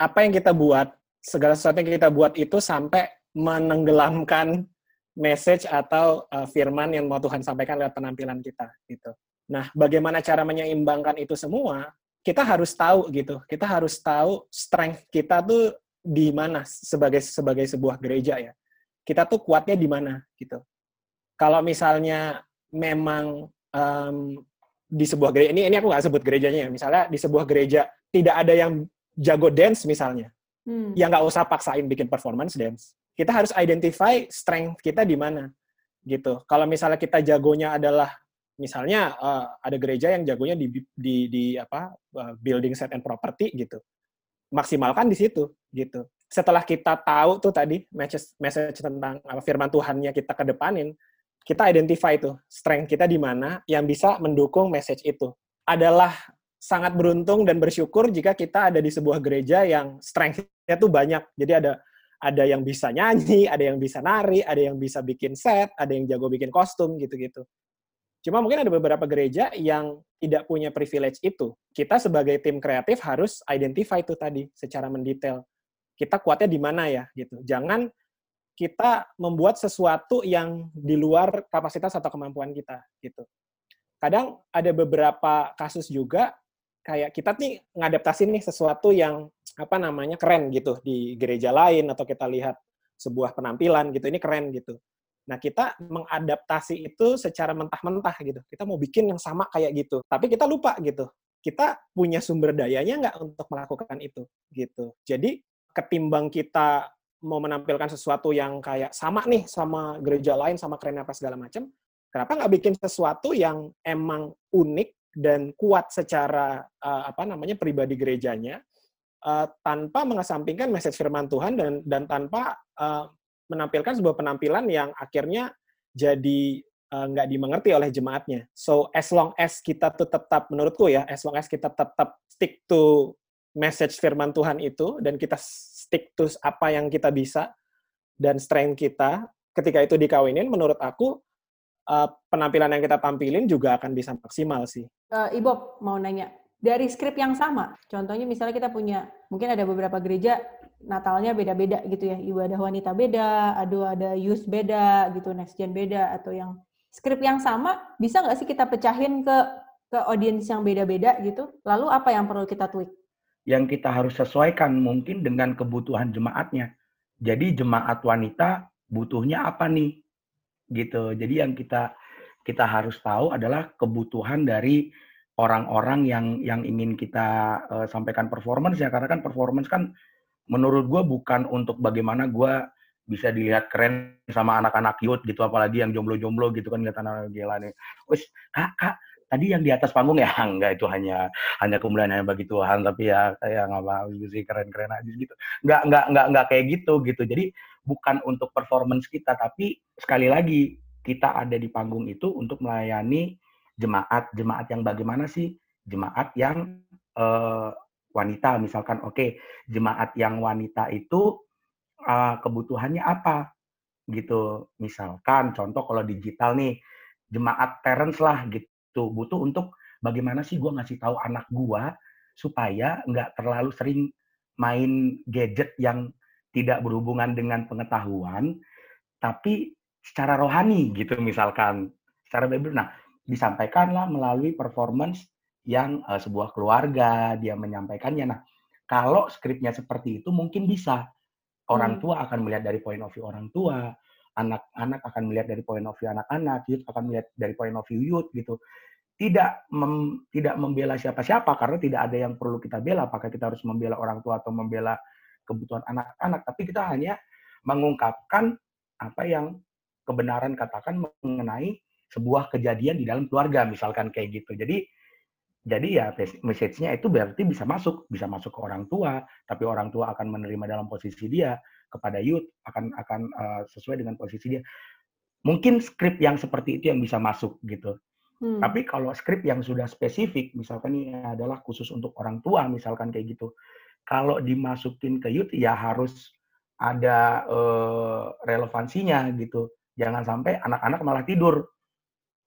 apa yang kita buat, segala sesuatu yang kita buat itu sampai menenggelamkan message atau uh, firman yang mau Tuhan sampaikan lewat penampilan kita gitu. Nah, bagaimana cara menyeimbangkan itu semua? Kita harus tahu gitu. Kita harus tahu strength kita tuh di mana sebagai sebagai sebuah gereja ya. Kita tuh kuatnya di mana gitu. Kalau misalnya memang um, di sebuah gereja ini ini aku nggak sebut gerejanya ya. Misalnya di sebuah gereja tidak ada yang jago dance misalnya, hmm. ya nggak usah paksain bikin performance dance. Kita harus identify strength kita di mana gitu. Kalau misalnya kita jagonya adalah misalnya uh, ada gereja yang jagonya di di di apa uh, building set and property gitu. Maksimalkan di situ gitu. Setelah kita tahu tuh tadi message message tentang apa firman Tuhannya kita kedepanin kita identify tuh strength kita di mana yang bisa mendukung message itu. Adalah sangat beruntung dan bersyukur jika kita ada di sebuah gereja yang strength-nya tuh banyak. Jadi ada ada yang bisa nyanyi, ada yang bisa nari, ada yang bisa bikin set, ada yang jago bikin kostum gitu-gitu. Cuma mungkin ada beberapa gereja yang tidak punya privilege itu. Kita sebagai tim kreatif harus identify itu tadi secara mendetail. Kita kuatnya di mana ya gitu. Jangan kita membuat sesuatu yang di luar kapasitas atau kemampuan kita gitu. Kadang ada beberapa kasus juga kayak kita nih ngadaptasi nih sesuatu yang apa namanya keren gitu di gereja lain atau kita lihat sebuah penampilan gitu ini keren gitu Nah, kita mengadaptasi itu secara mentah-mentah gitu. Kita mau bikin yang sama kayak gitu. Tapi kita lupa gitu. Kita punya sumber dayanya nggak untuk melakukan itu gitu. Jadi ketimbang kita mau menampilkan sesuatu yang kayak sama nih sama gereja lain, sama keren apa segala macam, kenapa nggak bikin sesuatu yang emang unik dan kuat secara uh, apa namanya pribadi gerejanya uh, tanpa mengesampingkan message firman Tuhan dan dan tanpa uh, menampilkan sebuah penampilan yang akhirnya jadi uh, dimengerti oleh jemaatnya. So as long as kita tuh tetap menurutku ya, as long as kita tetap stick to message firman Tuhan itu dan kita stick to apa yang kita bisa dan strength kita, ketika itu dikawinin, menurut aku uh, penampilan yang kita tampilin juga akan bisa maksimal sih. Uh, Ibu mau nanya, dari skrip yang sama, contohnya misalnya kita punya, mungkin ada beberapa gereja Natalnya beda-beda gitu ya, ibadah wanita beda, aduh ada youth beda gitu, next gen beda, atau yang skrip yang sama, bisa nggak sih kita pecahin ke ke audiens yang beda-beda gitu? Lalu apa yang perlu kita tweak? Yang kita harus sesuaikan mungkin dengan kebutuhan jemaatnya. Jadi jemaat wanita butuhnya apa nih? Gitu. Jadi yang kita kita harus tahu adalah kebutuhan dari orang-orang yang yang ingin kita uh, sampaikan performance ya karena kan performance kan menurut gue bukan untuk bagaimana gue bisa dilihat keren sama anak-anak youth gitu apalagi yang jomblo-jomblo gitu kan lihat anak gila nih. Wes kak kak tadi yang di atas panggung ya [LAUGHS] enggak itu hanya hanya kemuliaan hanya bagi Tuhan tapi ya kayak nggak mau sih keren-keren aja gitu. Enggak enggak enggak enggak kayak gitu gitu. Jadi bukan untuk performance kita tapi sekali lagi kita ada di panggung itu untuk melayani jemaat jemaat yang bagaimana sih? Jemaat yang uh, wanita misalkan oke okay, jemaat yang wanita itu uh, kebutuhannya apa? Gitu misalkan contoh kalau digital nih jemaat parents lah gitu butuh untuk bagaimana sih gue ngasih tahu anak gue supaya nggak terlalu sering main gadget yang tidak berhubungan dengan pengetahuan tapi secara rohani gitu misalkan secara berbeda nah disampaikanlah melalui performance yang uh, sebuah keluarga dia menyampaikannya. Nah, kalau skripnya seperti itu mungkin bisa orang hmm. tua akan melihat dari point of view orang tua, anak-anak akan melihat dari point of view anak-anak, youth akan melihat dari point of view youth gitu. Tidak mem, tidak membela siapa-siapa karena tidak ada yang perlu kita bela. Apakah kita harus membela orang tua atau membela kebutuhan anak-anak? Tapi kita hanya mengungkapkan apa yang kebenaran katakan mengenai sebuah kejadian di dalam keluarga misalkan kayak gitu. Jadi jadi ya message-nya itu berarti bisa masuk, bisa masuk ke orang tua, tapi orang tua akan menerima dalam posisi dia kepada youth akan akan uh, sesuai dengan posisi dia. Mungkin skrip yang seperti itu yang bisa masuk gitu. Hmm. Tapi kalau skrip yang sudah spesifik, misalkan ini adalah khusus untuk orang tua, misalkan kayak gitu. Kalau dimasukin ke youth ya harus ada uh, relevansinya gitu. Jangan sampai anak-anak malah tidur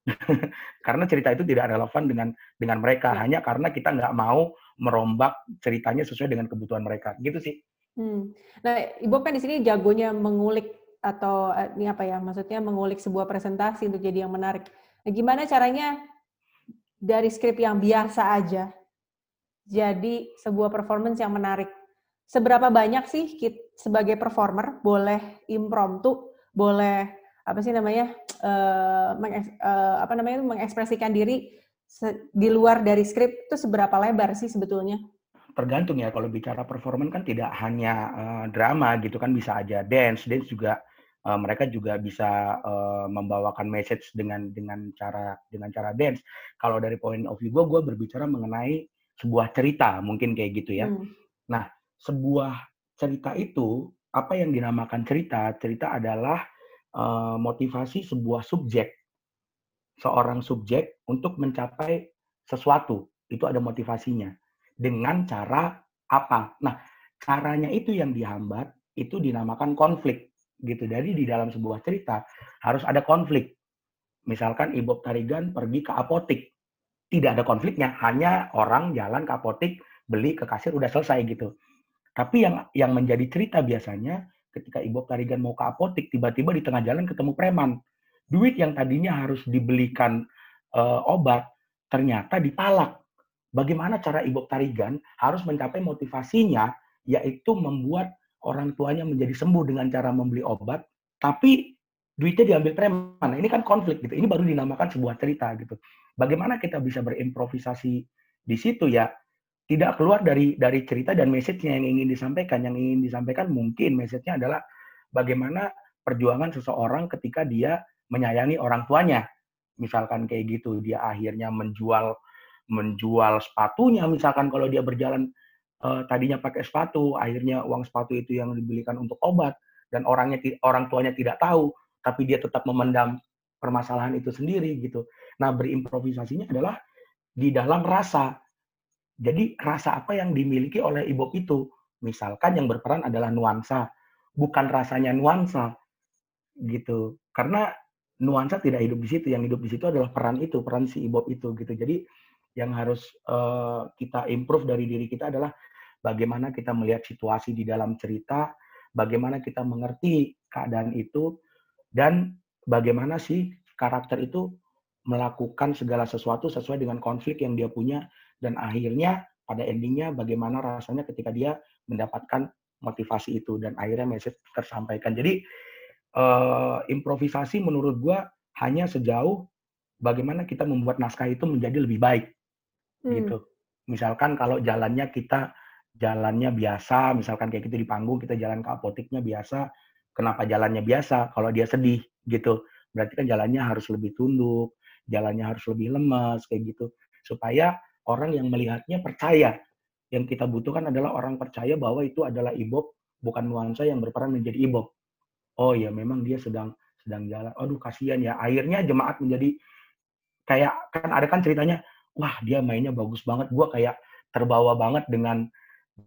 [LAUGHS] karena cerita itu tidak relevan dengan dengan mereka ya. hanya karena kita nggak mau merombak ceritanya sesuai dengan kebutuhan mereka gitu sih. Hmm. Nah, ibu kan di sini jagonya mengulik atau eh, ini apa ya maksudnya mengulik sebuah presentasi untuk jadi yang menarik. Nah, gimana caranya dari skrip yang biasa aja jadi sebuah performance yang menarik. Seberapa banyak sih kita, sebagai performer boleh impromptu, boleh apa sih namanya uh, uh, apa namanya mengekspresikan diri di luar dari skrip itu seberapa lebar sih sebetulnya? Tergantung ya kalau bicara performan kan tidak hanya uh, drama gitu kan bisa aja dance, dance juga uh, mereka juga bisa uh, membawakan message dengan dengan cara dengan cara dance. Kalau dari point of view gue, gue berbicara mengenai sebuah cerita mungkin kayak gitu ya. Hmm. Nah, sebuah cerita itu apa yang dinamakan cerita? Cerita adalah uh, motivasi sebuah subjek, seorang subjek untuk mencapai sesuatu. Itu ada motivasinya. Dengan cara apa? Nah, caranya itu yang dihambat itu dinamakan konflik gitu. Jadi di dalam sebuah cerita harus ada konflik. Misalkan Ibu Tarigan pergi ke apotik tidak ada konfliknya, hanya orang jalan ke apotik, beli ke kasir udah selesai gitu. Tapi yang yang menjadi cerita biasanya ketika ibu Tarigan mau ke apotik, tiba-tiba di tengah jalan ketemu preman. Duit yang tadinya harus dibelikan uh, obat, ternyata dipalak. Bagaimana cara ibu Tarigan harus mencapai motivasinya, yaitu membuat orang tuanya menjadi sembuh dengan cara membeli obat, tapi duitnya diambil preman. Ini kan konflik gitu. Ini baru dinamakan sebuah cerita gitu. Bagaimana kita bisa berimprovisasi di situ ya? Tidak keluar dari dari cerita dan message-nya yang ingin disampaikan. Yang ingin disampaikan mungkin message-nya adalah bagaimana perjuangan seseorang ketika dia menyayangi orang tuanya. Misalkan kayak gitu, dia akhirnya menjual menjual sepatunya misalkan kalau dia berjalan uh, tadinya pakai sepatu, akhirnya uang sepatu itu yang dibelikan untuk obat dan orangnya orang tuanya tidak tahu, tapi dia tetap memendam permasalahan itu sendiri gitu. Nah, berimprovisasinya adalah di dalam rasa. Jadi rasa apa yang dimiliki oleh ibu itu? Misalkan yang berperan adalah nuansa, bukan rasanya nuansa gitu. Karena nuansa tidak hidup di situ, yang hidup di situ adalah peran itu, peran si ibu itu gitu. Jadi yang harus uh, kita improve dari diri kita adalah bagaimana kita melihat situasi di dalam cerita, bagaimana kita mengerti keadaan itu, dan bagaimana sih karakter itu melakukan segala sesuatu sesuai dengan konflik yang dia punya dan akhirnya pada endingnya bagaimana rasanya ketika dia mendapatkan motivasi itu dan akhirnya message tersampaikan. Jadi uh, improvisasi menurut gua hanya sejauh bagaimana kita membuat naskah itu menjadi lebih baik hmm. gitu. Misalkan kalau jalannya kita jalannya biasa, misalkan kayak gitu di panggung kita jalan ke apotiknya biasa, kenapa jalannya biasa? Kalau dia sedih gitu berarti kan jalannya harus lebih tunduk, jalannya harus lebih lemas kayak gitu supaya orang yang melihatnya percaya. Yang kita butuhkan adalah orang percaya bahwa itu adalah ibob, bukan nuansa yang berperan menjadi ibob. Oh ya, memang dia sedang sedang jalan. Aduh, kasihan ya. Akhirnya jemaat menjadi kayak kan ada kan ceritanya, wah dia mainnya bagus banget. Gua kayak terbawa banget dengan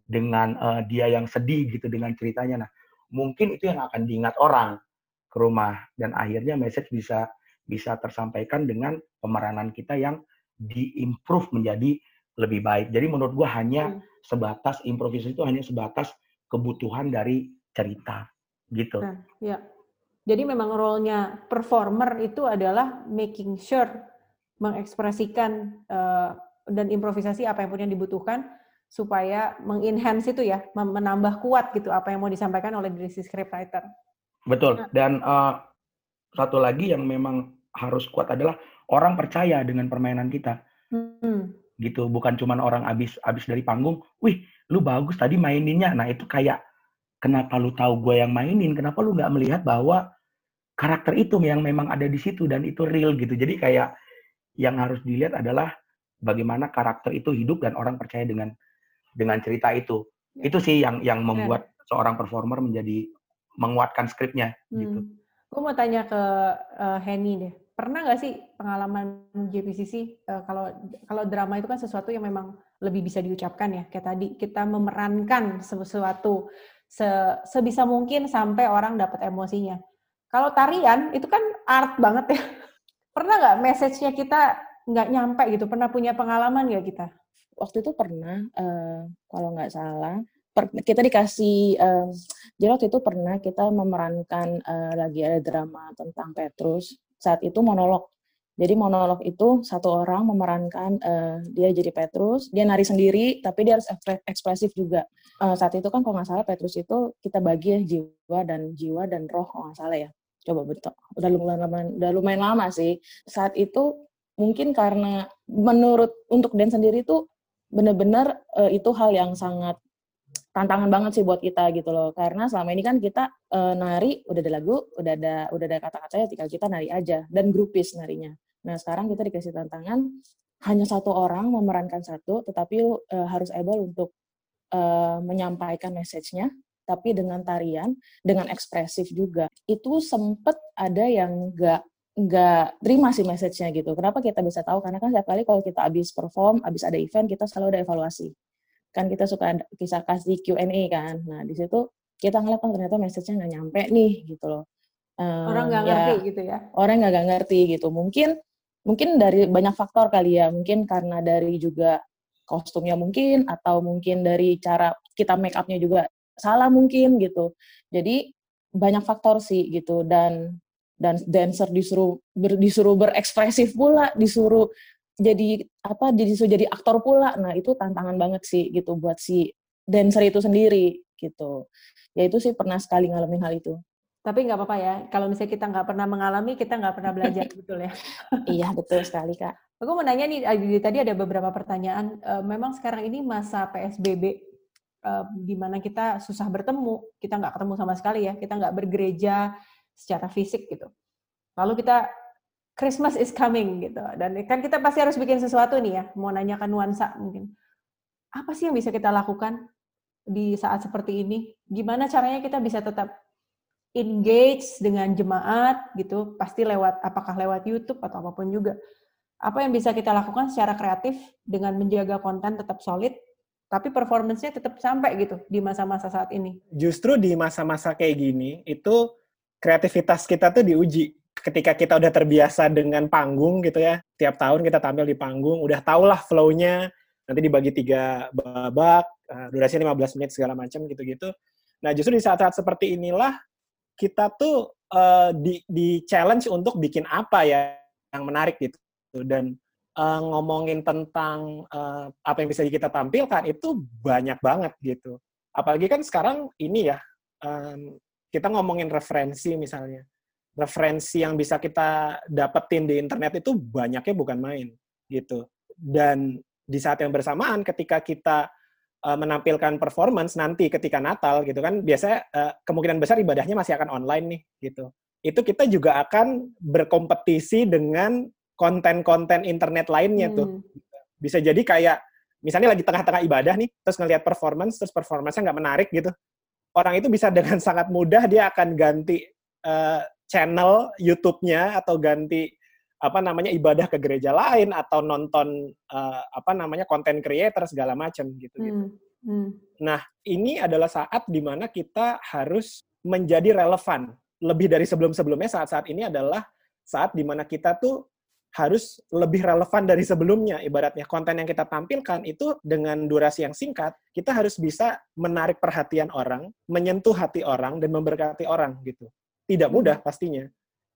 dengan uh, dia yang sedih gitu dengan ceritanya. Nah, mungkin itu yang akan diingat orang ke rumah dan akhirnya message bisa bisa tersampaikan dengan pemeranan kita yang diimprove menjadi lebih baik. Jadi menurut gua hanya hmm. sebatas improvisasi itu hanya sebatas kebutuhan dari cerita gitu. Nah, ya. Jadi memang role-nya performer itu adalah making sure mengekspresikan uh, dan improvisasi apa yang punya dibutuhkan supaya mengenhance itu ya, menambah kuat gitu apa yang mau disampaikan oleh diri si scriptwriter. Betul. Nah. Dan uh, satu lagi yang memang harus kuat adalah orang percaya dengan permainan kita. Hmm. Gitu, bukan cuma orang abis abis dari panggung, wih, lu bagus tadi maininnya. Nah itu kayak kenapa lu tahu gue yang mainin? Kenapa lu nggak melihat bahwa karakter itu yang memang ada di situ dan itu real gitu. Jadi kayak yang harus dilihat adalah bagaimana karakter itu hidup dan orang percaya dengan dengan cerita itu. Ya. Itu sih yang yang membuat ya. seorang performer menjadi menguatkan skripnya hmm. gitu. Gue mau tanya ke uh, Henny deh. Pernah nggak sih pengalaman JPCC uh, eh, kalau kalau drama itu kan sesuatu yang memang lebih bisa diucapkan ya kayak tadi kita memerankan sesuatu se, sebisa mungkin sampai orang dapat emosinya. Kalau tarian itu kan art banget ya. [LAUGHS] Pernah nggak message-nya kita nggak nyampe gitu? Pernah punya pengalaman nggak kita? Waktu itu pernah, uh, kalau nggak salah, per, kita dikasih um, jadi waktu itu pernah kita memerankan uh, lagi ada drama tentang Petrus saat itu monolog Jadi monolog itu satu orang memerankan uh, dia jadi Petrus, dia nari sendiri, tapi dia harus ekspresif juga. Uh, saat itu kan kalau nggak salah Petrus itu kita bagi ya jiwa dan jiwa dan roh kalau nggak salah ya. Coba betul, udah lumayan, udah lumayan lama sih. Saat itu mungkin karena menurut untuk Dan sendiri itu benar-benar uh, itu hal yang sangat tantangan banget sih buat kita gitu loh. Karena selama ini kan kita uh, nari udah ada lagu udah ada udah ada kata-katanya tinggal kita nari aja. Dan grupis narinya. Nah sekarang kita dikasih tantangan hanya satu orang memerankan satu tetapi uh, harus able untuk uh, menyampaikan message-nya tapi dengan tarian dengan ekspresif juga. Itu sempet ada yang enggak nggak terima sih message-nya gitu. Kenapa kita bisa tahu? Karena kan setiap kali kalau kita habis perform, habis ada event, kita selalu ada evaluasi kan kita suka kisah kasih Q&A kan. Nah, di situ kita ngeliat oh ternyata message-nya nggak nyampe nih gitu loh. Um, orang nggak ya, ngerti gitu ya? Orang nggak ngerti gitu. Mungkin mungkin dari banyak faktor kali ya. Mungkin karena dari juga kostumnya mungkin atau mungkin dari cara kita make up-nya juga salah mungkin gitu. Jadi banyak faktor sih gitu dan dan dancer disuruh ber, disuruh berekspresif pula, disuruh jadi apa disuruh jadi aktor pula. Nah itu tantangan banget sih gitu buat si dancer itu sendiri gitu. Ya itu sih pernah sekali ngalamin hal itu. Tapi nggak apa-apa ya kalau misalnya kita nggak pernah mengalami kita nggak pernah belajar [LAUGHS] betul ya. Iya betul sekali kak. Aku mau nanya nih tadi ada beberapa pertanyaan. Uh, memang sekarang ini masa psbb uh, di mana kita susah bertemu kita nggak ketemu sama sekali ya kita nggak bergereja secara fisik gitu. Lalu kita Christmas is coming gitu. Dan kan kita pasti harus bikin sesuatu nih ya, mau nanyakan nuansa mungkin. Apa sih yang bisa kita lakukan di saat seperti ini? Gimana caranya kita bisa tetap engage dengan jemaat gitu, pasti lewat apakah lewat YouTube atau apa pun juga. Apa yang bisa kita lakukan secara kreatif dengan menjaga konten tetap solid, tapi performance-nya tetap sampai gitu di masa-masa saat ini. Justru di masa-masa kayak gini, itu kreativitas kita tuh diuji ketika kita udah terbiasa dengan panggung gitu ya, tiap tahun kita tampil di panggung, udah tau lah flow-nya, nanti dibagi tiga babak, uh, durasinya 15 menit segala macam gitu-gitu. Nah justru di saat-saat seperti inilah kita tuh uh, di, di challenge untuk bikin apa ya yang menarik gitu dan uh, ngomongin tentang uh, apa yang bisa kita tampilkan itu banyak banget gitu. Apalagi kan sekarang ini ya um, kita ngomongin referensi misalnya referensi yang bisa kita dapetin di internet itu banyaknya bukan main gitu. Dan di saat yang bersamaan ketika kita uh, menampilkan performance nanti ketika Natal gitu kan biasanya uh, kemungkinan besar ibadahnya masih akan online nih gitu. Itu kita juga akan berkompetisi dengan konten-konten internet lainnya hmm. tuh. Bisa jadi kayak misalnya lagi tengah-tengah ibadah nih terus ngelihat performance terus performance-nya nggak menarik gitu. Orang itu bisa dengan [LAUGHS] sangat mudah dia akan ganti uh, channel YouTube-nya atau ganti apa namanya ibadah ke gereja lain atau nonton uh, apa namanya konten creator segala macam gitu gitu. Hmm. Hmm. Nah ini adalah saat di mana kita harus menjadi relevan lebih dari sebelum-sebelumnya saat-saat ini adalah saat di mana kita tuh harus lebih relevan dari sebelumnya. Ibaratnya konten yang kita tampilkan itu dengan durasi yang singkat, kita harus bisa menarik perhatian orang, menyentuh hati orang, dan memberkati orang gitu. Tidak hmm. mudah pastinya.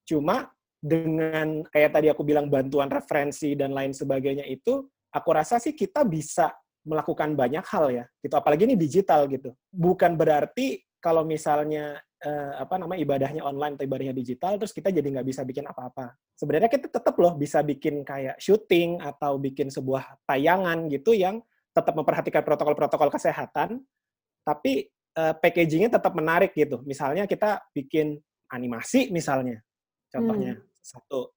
Cuma dengan kayak tadi aku bilang bantuan referensi dan lain sebagainya itu, aku rasa sih kita bisa melakukan banyak hal ya. Gitu. Apalagi ini digital gitu. Bukan berarti kalau misalnya eh, apa nama ibadahnya online atau ibadahnya digital, terus kita jadi nggak bisa bikin apa-apa. Sebenarnya kita tetap loh bisa bikin kayak syuting atau bikin sebuah tayangan gitu yang tetap memperhatikan protokol-protokol kesehatan, tapi uh, packagingnya tetap menarik gitu. Misalnya kita bikin animasi misalnya, contohnya hmm. satu,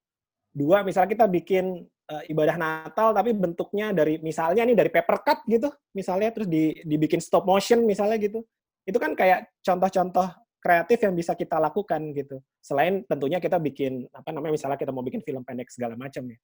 dua misalnya kita bikin uh, ibadah Natal tapi bentuknya dari misalnya nih dari paper cut gitu, misalnya terus di, dibikin stop motion misalnya gitu, itu kan kayak contoh-contoh kreatif yang bisa kita lakukan gitu. Selain tentunya kita bikin apa namanya misalnya kita mau bikin film pendek segala macam ya.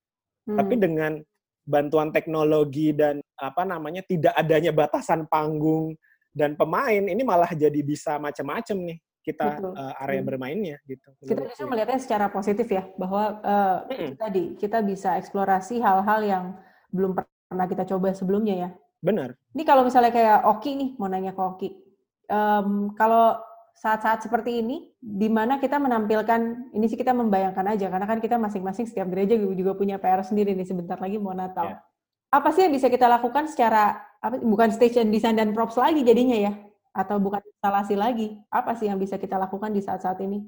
Hmm. Tapi dengan bantuan teknologi dan apa namanya tidak adanya batasan panggung dan pemain ini malah jadi bisa macam-macam nih kita uh, area hmm. bermainnya gitu. Kita bisa melihatnya secara positif ya bahwa uh, hmm. tadi kita bisa eksplorasi hal-hal yang belum pernah kita coba sebelumnya ya. Benar. Ini kalau misalnya kayak Oki nih mau nanya ke Oki, um, kalau saat-saat seperti ini, di mana kita menampilkan, ini sih kita membayangkan aja, karena kan kita masing-masing setiap gereja juga punya PR sendiri nih, sebentar lagi mau Natal. Yeah. Apa sih yang bisa kita lakukan secara, apa, bukan station design dan props lagi jadinya ya? Atau bukan instalasi lagi? Apa sih yang bisa kita lakukan di saat-saat ini?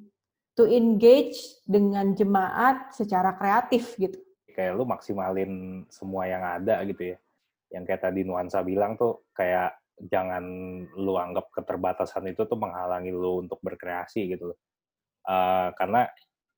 To engage dengan jemaat secara kreatif gitu. Kayak lu maksimalin semua yang ada gitu ya. Yang kayak tadi Nuansa bilang tuh, kayak jangan lu anggap keterbatasan itu tuh menghalangi lu untuk berkreasi gitu Uh, karena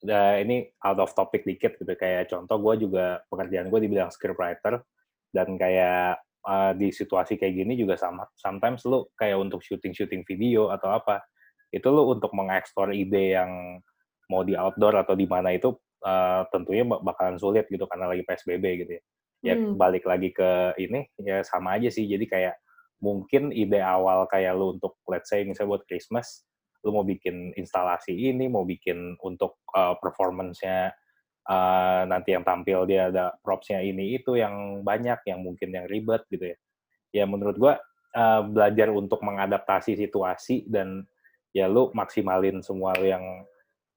uh, ini out of topic dikit gitu kayak contoh gue juga pekerjaan gue di bidang scriptwriter dan kayak uh, di situasi kayak gini juga sama sometimes lu kayak untuk syuting syuting video atau apa itu lu untuk mengeksplor ide yang mau di outdoor atau di mana itu uh, tentunya bakalan sulit gitu karena lagi psbb gitu ya ya hmm. balik lagi ke ini ya sama aja sih jadi kayak mungkin ide awal kayak lu untuk let's say misalnya buat Christmas lu mau bikin instalasi ini mau bikin untuk uh, performance-nya uh, nanti yang tampil dia ada props-nya ini itu yang banyak yang mungkin yang ribet gitu ya. Ya menurut gua uh, belajar untuk mengadaptasi situasi dan ya lu maksimalin semua yang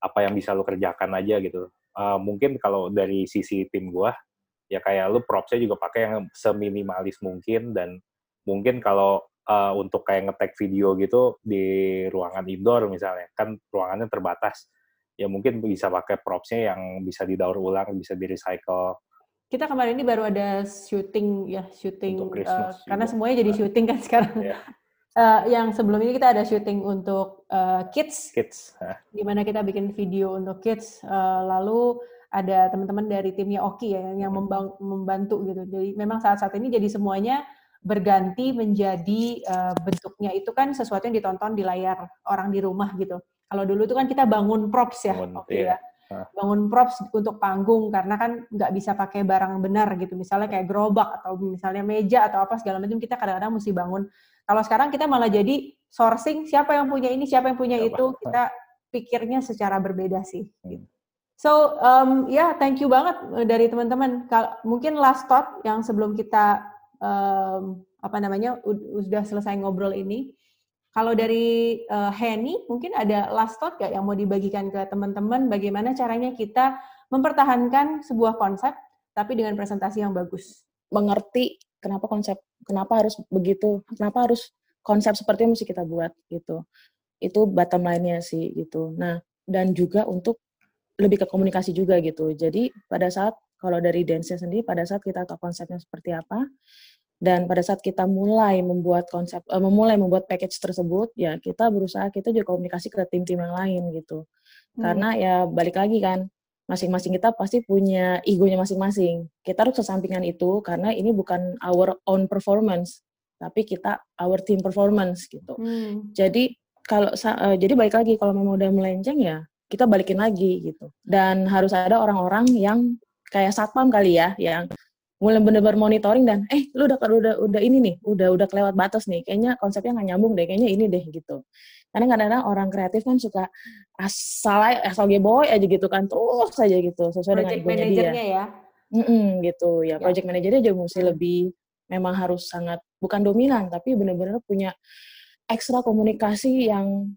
apa yang bisa lu kerjakan aja gitu. Uh, mungkin kalau dari sisi tim gua ya kayak lu propsnya juga pakai yang seminimalis mungkin dan mungkin kalau uh, untuk kayak ngetek video gitu di ruangan indoor misalnya kan ruangannya terbatas ya mungkin bisa pakai propsnya yang bisa didaur ulang bisa di recycle kita kemarin ini baru ada syuting ya syuting uh, karena semuanya jadi syuting kan sekarang. Yeah. Iya. uh, yang sebelum ini kita ada syuting untuk uh, kids. Kids di mana kita bikin video untuk kids. Uh, lalu ada teman-teman dari timnya Oki ya yang membantu gitu. Jadi memang saat-saat ini jadi semuanya berganti menjadi uh, bentuknya. Itu kan sesuatu yang ditonton di layar orang di rumah gitu. Kalau dulu itu kan kita bangun props ya, oke okay, iya. ya. Bangun props untuk panggung karena kan nggak bisa pakai barang benar gitu. Misalnya kayak gerobak atau misalnya meja atau apa segala macam kita kadang-kadang mesti bangun. Kalau sekarang kita malah jadi sourcing siapa yang punya ini, siapa yang punya ya, itu, kita pikirnya secara berbeda sih. Gitu. So um, ya yeah, thank you banget eh, dari teman-teman. Mungkin last thought yang sebelum kita um, apa namanya sudah selesai ngobrol ini. Kalau dari uh, Henny, mungkin ada last thought gak yang mau dibagikan ke teman-teman bagaimana caranya kita mempertahankan sebuah konsep tapi dengan presentasi yang bagus. Mengerti kenapa konsep, kenapa harus begitu, kenapa harus konsep seperti itu mesti kita buat gitu. Itu bottom line-nya sih gitu. Nah, dan juga untuk lebih ke komunikasi juga gitu. Jadi pada saat kalau dari dance sendiri pada saat kita tahu konsepnya seperti apa, dan pada saat kita mulai membuat konsep uh, memulai membuat package tersebut ya kita berusaha kita juga komunikasi ke tim-tim yang lain gitu hmm. karena ya balik lagi kan masing-masing kita pasti punya egonya masing-masing kita harus kesampingan itu karena ini bukan our own performance tapi kita our team performance gitu hmm. jadi kalau uh, jadi balik lagi kalau memang udah melenceng ya kita balikin lagi gitu dan harus ada orang-orang yang kayak satpam kali ya yang mulai bener-bener monitoring dan eh lu udah udah udah ini nih udah udah kelewat batas nih kayaknya konsepnya nggak nyambung deh kayaknya ini deh gitu karena kadang-kadang orang kreatif kan suka asal asal boy aja gitu kan terus saja gitu sesuai project dengan dia ya mm -mm, gitu ya, ya. project manajernya juga mesti lebih memang harus sangat bukan dominan tapi benar-benar punya ekstra komunikasi yang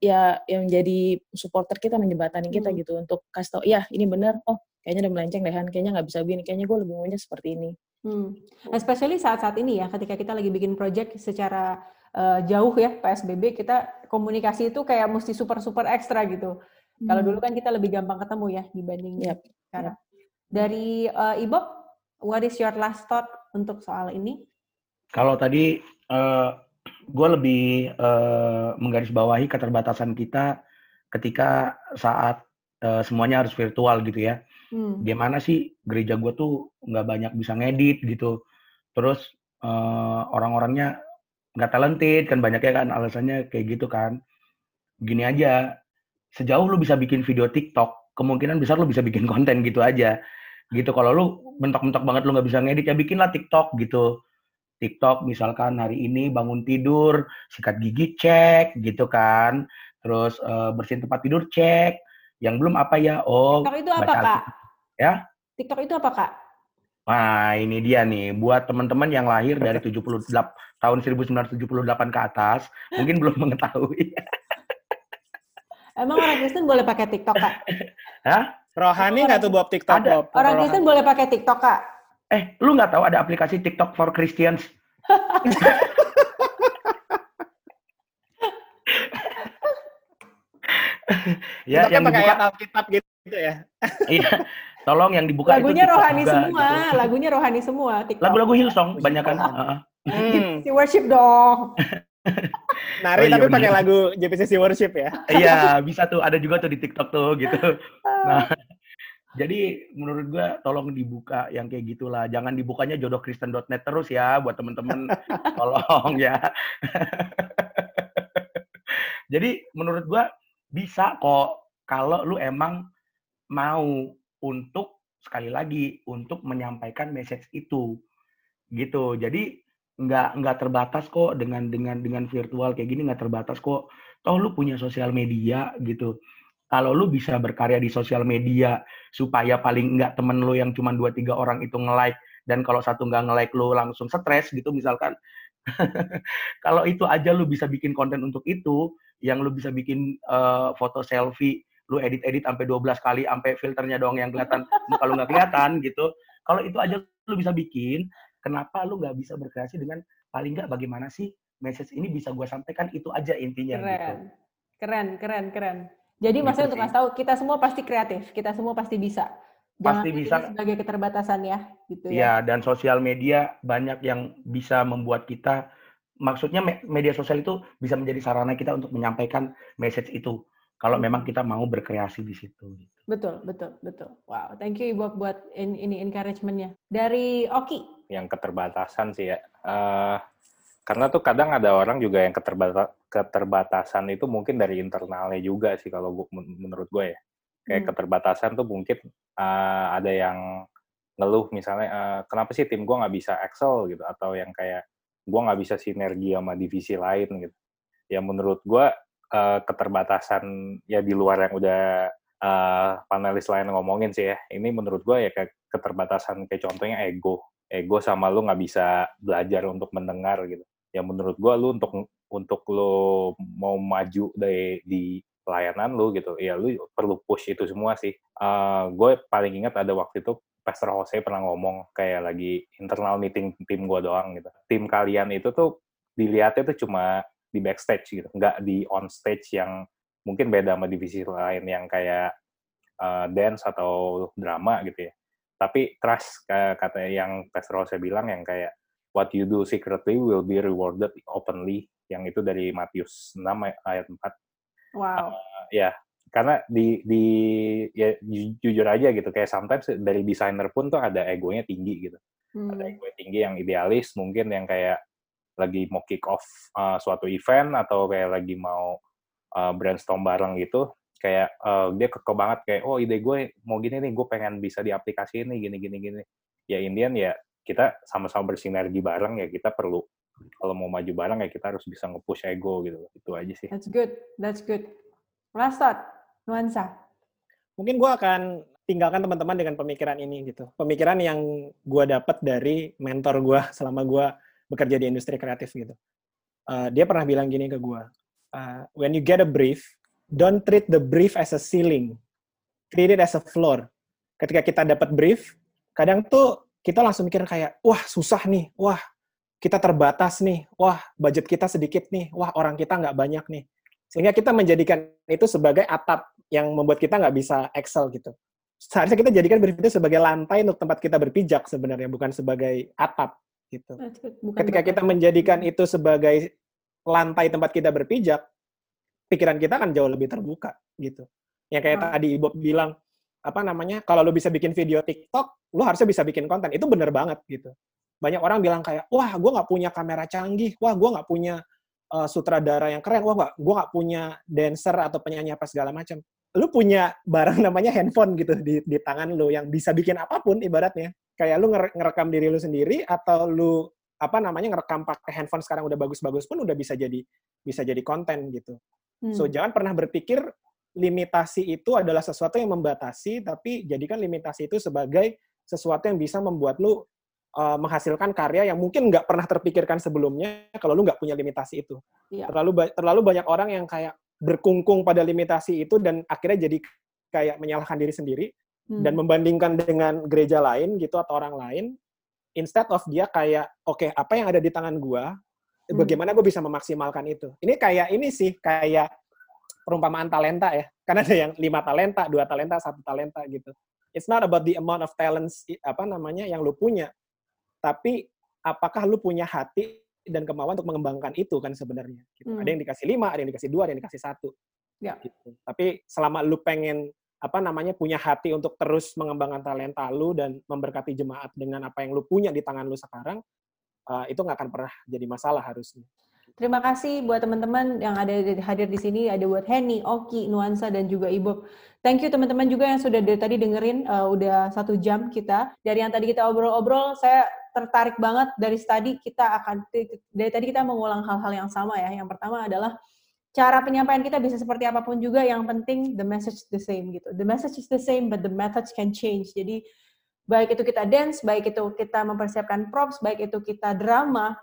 ya yang jadi supporter kita menjembatani kita hmm. gitu untuk kasih tau ya ini benar oh kayaknya udah melenceng deh kayaknya nggak bisa begini kayaknya gue lebih maunya seperti ini hmm. especially saat-saat ini ya ketika kita lagi bikin project secara uh, jauh ya PSBB kita komunikasi itu kayak mesti super super ekstra gitu hmm. kalau dulu kan kita lebih gampang ketemu ya dibanding yep. sekarang yep. dari uh, Ibu what is your last thought untuk soal ini kalau tadi uh, gue lebih uh, menggarisbawahi keterbatasan kita ketika saat uh, semuanya harus virtual gitu ya hmm. gimana sih gereja gue tuh nggak banyak bisa ngedit gitu. Terus uh, orang-orangnya nggak talented kan banyaknya kan alasannya kayak gitu kan. Gini aja sejauh lu bisa bikin video TikTok kemungkinan besar lu bisa bikin [LAUGHS] konten gitu aja. Gitu kalau lu mentok-mentok banget lu nggak bisa ngedit ya bikinlah TikTok gitu. TikTok misalkan hari ini bangun tidur sikat gigi cek gitu kan. Terus uh, bersihin tempat tidur cek. Yang belum apa ya? Oh TikTok itu apa kak Ya. TikTok itu apa, Kak? Nah, ini dia nih. Buat teman-teman yang lahir dari 78 tahun 1978 ke atas, mungkin belum mengetahui. Emang orang Kristen boleh pakai TikTok, Kak? Hah? Rohani nggak tuh Bob TikTok, Ada. Bob? Orang Kristen boleh pakai TikTok, Kak? Eh, lu nggak tahu ada aplikasi TikTok for Christians? [LAUGHS] ya, yang pakai dibuka, Alkitab gitu ya. iya, tolong yang dibuka Lagunya itu rohani juga, semua, gitu. lagunya rohani semua. TikTok. Lagu-lagu Hillsong banyak kan? Heeh. Hmm. Si worship dong. [LAUGHS] Nari Oh, iya tapi bener. pakai lagu JPCC Worship ya. [LAUGHS] Iya, bisa tuh. Ada juga tuh di TikTok tuh gitu. Nah, [LAUGHS] jadi menurut gua tolong dibuka yang kayak gitulah. Jangan dibukanya jodohkristen.net terus ya buat temen-temen. tolong ya. jadi menurut gua bisa kok kalau lu emang mau untuk sekali lagi untuk menyampaikan message itu. Gitu. Jadi nggak nggak terbatas kok dengan dengan dengan virtual kayak gini nggak terbatas kok. Toh lu punya sosial media gitu. Kalau lu bisa berkarya di sosial media supaya paling nggak temen lu yang cuma dua tiga orang itu nge-like dan kalau satu nggak nge-like lu langsung stres gitu misalkan. [LAUGHS] Kalau itu aja lu bisa bikin konten untuk itu yang lu bisa bikin eh, foto selfie lu edit-edit sampai 12 kali sampai filternya doang yang kelihatan muka lu nggak kelihatan gitu kalau itu aja lu bisa bikin kenapa lu nggak bisa berkreasi dengan paling nggak bagaimana sih message ini bisa gue sampaikan itu aja intinya gitu. Keren. Keren, keren, keren. Jadi Gitu maksudnya untuk sih. ngasih tahu kita semua pasti kreatif, kita semua pasti bisa. Jangan Pasti bisa. sebagai keterbatasan ya, gitu ya. Ya, dan sosial media banyak yang bisa membuat kita, maksudnya me- media sosial itu bisa menjadi sarana kita untuk menyampaikan message itu. Kalau memang kita mau berkreasi di situ. Betul, betul, betul. Wow, thank you Ibu buat in- ini encouragement-nya. Dari Oki. yang keterbatasan sih ya. Eh, karena tuh kadang ada orang juga yang keterbata- keterbatasan itu mungkin dari internalnya juga sih kalau gua, men- menurut gue ya. Kayak Hmm. keterbatasan tuh mungkin eh, ada yang ngeluh misalnya eh, kenapa sih tim gue nggak bisa Excel gitu atau yang kayak gue nggak bisa sinergi sama divisi lain gitu. Ya menurut gue eh, keterbatasan ya di luar yang udah eh, panelis lain ngomongin sih ya. Ini menurut gue ya kayak keterbatasan kayak contohnya ego ego sama lu nggak bisa belajar untuk mendengar gitu. Ya menurut gua lu untuk untuk lu mau maju dari di pelayanan lu gitu, ya lu perlu push itu semua sih. gue paling ingat ada waktu itu Pastor Jose pernah ngomong kayak lagi internal meeting tim gua doang gitu. Tim kalian itu tuh dilihatnya tuh cuma di backstage gitu, nggak di on stage yang mungkin beda sama divisi lain yang kayak eh, dance atau drama gitu ya tapi trust kayak kata yang Pastor Rose bilang yang kayak what you do secretly will be rewarded openly yang itu dari Matius 6 ay- ayat 4 Wow. ya karena di di ya ju- jujur aja gitu kayak sometimes dari desainer pun tuh ada egonya tinggi gitu ada Hmm. ego tinggi yang idealis mungkin yang kayak lagi mau kick off uh, suatu event atau kayak lagi mau uh, brainstorm bareng gitu kayak uh, dia keke banget kayak oh ide gue mau gini nih gue pengen bisa diaplikasiin nih gini gini gini ya Indian ya kita sama-sama bersinergi bareng ya kita perlu kalau mau maju bareng ya kita harus bisa nge-push ego gitu itu aja sih That's good. That's good. Last thought, nuansa. Mungkin gue akan tinggalkan teman-teman dengan pemikiran ini gitu. Pemikiran yang gue dapat dari mentor gue selama gue bekerja di industri kreatif gitu. Uh, dia pernah bilang gini ke gue, uh, when you get a brief, don't treat the brief as a ceiling, treat it as a floor. Ketika kita dapat brief, kadang tuh kita langsung mikir kayak, wah susah nih, wah kita terbatas nih, wah budget kita sedikit nih, wah orang kita nggak banyak nih. Sehingga kita menjadikan itu sebagai atap yang membuat kita nggak bisa excel gitu. Seharusnya kita jadikan itu sebagai lantai untuk tempat kita berpijak sebenarnya, bukan sebagai atap gitu. Bukan Ketika kita menjadikan itu sebagai lantai tempat kita berpijak, pikiran kita akan jauh lebih terbuka gitu. Yang kayak Hmm. tadi Bob bilang, apa namanya, kalau lu bisa bikin video TikTok, lu harusnya bisa bikin konten. Itu bener banget gitu. Banyak orang bilang kayak, wah gue nggak punya kamera canggih, wah gue nggak punya uh, sutradara yang keren, wah nggak, gue nggak punya dancer atau penyanyi apa segala macam. Lu punya barang [LAUGHS] namanya handphone gitu di, di tangan lu yang bisa bikin apa pun ibaratnya. Kayak lu ngere- ngerekam diri lu sendiri atau lu apa namanya ngerekam pakai handphone sekarang udah bagus-bagus pun udah bisa jadi bisa jadi konten gitu. Hmm. So jangan pernah berpikir limitasi itu adalah sesuatu yang membatasi, tapi jadikan limitasi itu sebagai sesuatu yang bisa membuat lu uh, menghasilkan karya yang mungkin nggak pernah terpikirkan sebelumnya kalau lu nggak punya limitasi itu. Iya. Terlalu ba- terlalu banyak orang yang kayak berkungkung pada limitasi itu dan akhirnya jadi kayak menyalahkan diri sendiri hmm. dan membandingkan dengan gereja lain gitu atau orang lain instead of dia kayak oke okay, apa yang ada di tangan gua hmm. bagaimana gue bisa memaksimalkan itu ini kayak ini sih kayak perumpamaan talenta ya karena ada yang lima talenta dua talenta satu talenta gitu it's not about the amount of talents apa namanya yang lu punya tapi apakah lu punya hati dan kemauan untuk mengembangkan itu kan sebenarnya gitu. hmm. ada yang dikasih lima ada yang dikasih dua ada yang dikasih satu ya. gitu. tapi selama lu pengen apa namanya punya hati untuk terus mengembangkan talenta lu dan memberkati jemaat dengan apa yang lu punya di tangan lu sekarang uh, itu nggak akan pernah jadi masalah harusnya. Terima kasih buat teman-teman yang ada hadir di sini, ada buat Henny, Oki, Nuansa, dan juga Ibu. Thank you teman-teman juga yang sudah dari tadi dengerin, uh, udah satu jam kita. Dari yang tadi kita obrol-obrol, saya tertarik banget dari tadi kita akan, dari tadi kita mengulang hal-hal yang sama ya. Yang pertama adalah cara penyampaian kita bisa seperti apa pun juga yang penting the message the same gitu. The message is the same but the methods can change. Jadi baik itu kita dance baik itu kita mempersiapkan props baik itu kita drama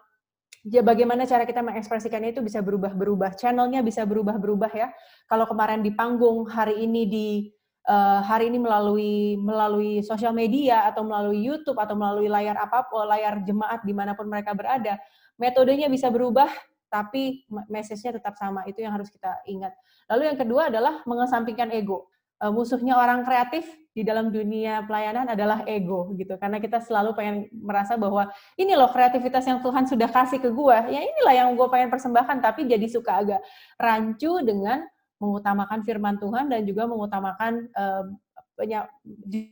ya bagaimana cara kita mengekspresikannya itu bisa berubah-berubah. Channelnya bisa berubah-berubah ya. Kalau kemarin di panggung hari ini di uh, hari ini melalui melalui sosial media atau melalui YouTube atau melalui layar apa pun layar jemaat di mana pun mereka berada metodenya bisa berubah tapi message-nya tetap sama. Itu yang harus kita ingat. Lalu yang kedua adalah mengesampingkan ego. Uh, musuhnya orang kreatif di dalam dunia pelayanan adalah ego gitu. Karena kita selalu pengen merasa bahwa ini loh kreativitas yang Tuhan sudah kasih ke gue. Ya inilah yang gue pengen persembahkan. Tapi jadi suka agak rancu dengan mengutamakan firman Tuhan dan juga mengutamakan uh,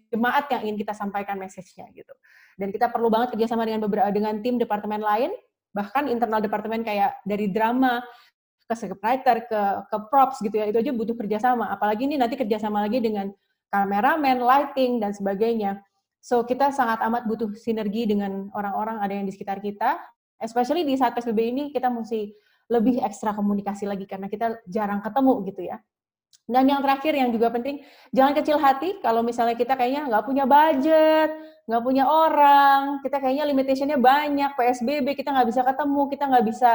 jemaat yang ingin kita sampaikan message-nya gitu. Dan kita perlu banget kerjasama dengan beberapa dengan tim departemen lain bahkan internal departemen kayak dari drama ke scriptwriter ke ke props gitu ya. Itu aja butuh kerjasama. Apalagi ini nanti kerjasama lagi dengan kameramen lighting dan sebagainya. So kita sangat amat butuh sinergi dengan orang-orang ada yang di sekitar kita. Especially di saat psbb ini kita mesti lebih ekstra komunikasi lagi karena kita jarang ketemu gitu ya dan yang terakhir yang juga penting, jangan kecil hati kalau misalnya kita kayaknya nggak punya budget, nggak punya orang, kita kayaknya limitationnya banyak, PSBB kita nggak bisa ketemu, kita nggak bisa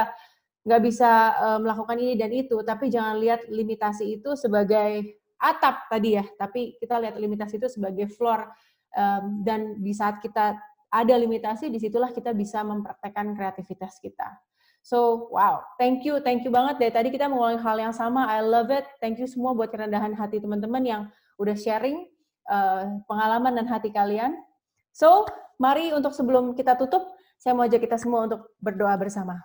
nggak bisa uh, melakukan ini dan itu. Tapi jangan lihat limitasi itu sebagai atap tadi ya, tapi kita lihat limitasi itu sebagai floor. Um, dan di saat kita ada limitasi, di situlah kita bisa mempraktekkan kreativitas kita. So, wow, thank you, thank you banget. Dari tadi kita mengulangi hal yang sama, I love it. Thank you semua buat kerendahan hati teman-teman yang udah sharing uh, pengalaman dan hati kalian. So, mari untuk sebelum kita tutup, saya mau ajak kita semua untuk berdoa bersama.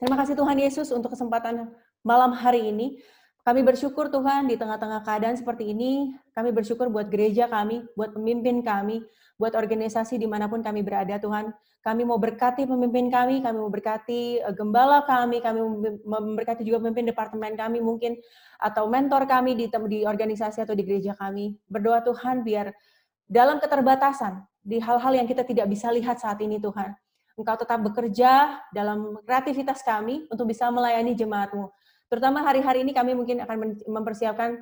Terima kasih Tuhan Yesus untuk kesempatan malam hari ini. Kami bersyukur Tuhan di tengah-tengah keadaan seperti ini, kami bersyukur buat gereja kami, buat pemimpin kami, buat organisasi di mana pun kami berada Tuhan. Kami mau berkati pemimpin kami, kami mau berkati uh, gembala kami, kami memberkati juga pemimpin departemen kami mungkin, atau mentor kami di, di organisasi atau di gereja kami. Berdoa Tuhan biar dalam keterbatasan, di hal-hal yang kita tidak bisa lihat saat ini Tuhan, Engkau tetap bekerja dalam kreativitas kami untuk bisa melayani jemaatmu. Terutama hari-hari ini kami mungkin akan mempersiapkan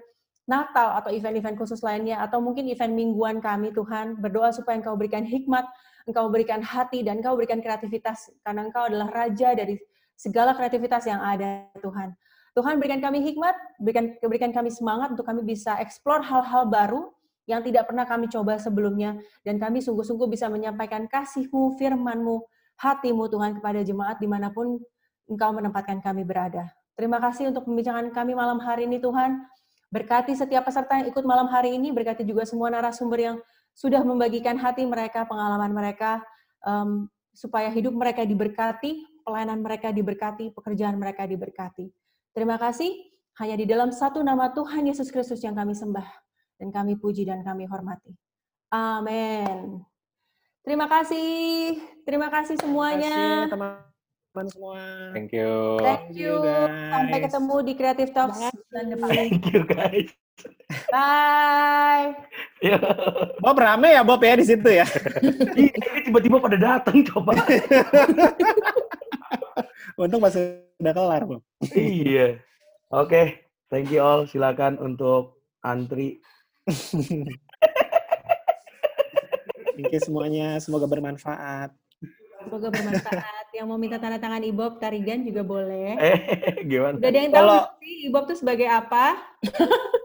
Natal atau event-event khusus lainnya atau mungkin event mingguan kami Tuhan berdoa supaya Engkau berikan hikmat, Engkau berikan hati dan Engkau berikan kreativitas karena Engkau adalah raja dari segala kreativitas yang ada Tuhan. Tuhan berikan kami hikmat, berikan berikan kami semangat untuk kami bisa eksplor hal-hal baru yang tidak pernah kami coba sebelumnya dan kami sungguh-sungguh bisa menyampaikan kasih-Mu, firman-Mu, hati-Mu Tuhan kepada jemaat di mana pun Engkau menempatkan kami berada. Terima kasih untuk pembincangan kami malam hari ini Tuhan. Berkati setiap peserta yang ikut malam hari ini, berkati juga semua narasumber yang sudah membagikan hati mereka, pengalaman mereka, um, supaya hidup mereka diberkati, pelayanan mereka diberkati, pekerjaan mereka diberkati. Terima kasih, hanya di dalam satu nama Tuhan Yesus Kristus yang kami sembah, dan kami puji dan kami hormati. Amin. Terima kasih, terima kasih semuanya. Terima kasih, teman teman semua. Thank you. Thank you. Guys. Sampai ketemu di Creative Talks bulan depan. Thank you guys. Bye. Bob rame ya Bob ya di situ ya. [LAUGHS] tiba-tiba pada datang coba. [LAUGHS] Untung pas udah kelar Bob. iya. Oke, okay. thank you all. Silakan untuk antri. Thank you semuanya. Semoga bermanfaat. Semoga bermanfaat. Yang mau minta tanda tangan Ibob Tarigan juga boleh. Eh, [LAUGHS] gimana? Udah ada yang tahu Kalau- sih Ibob tuh sebagai apa? [LAUGHS]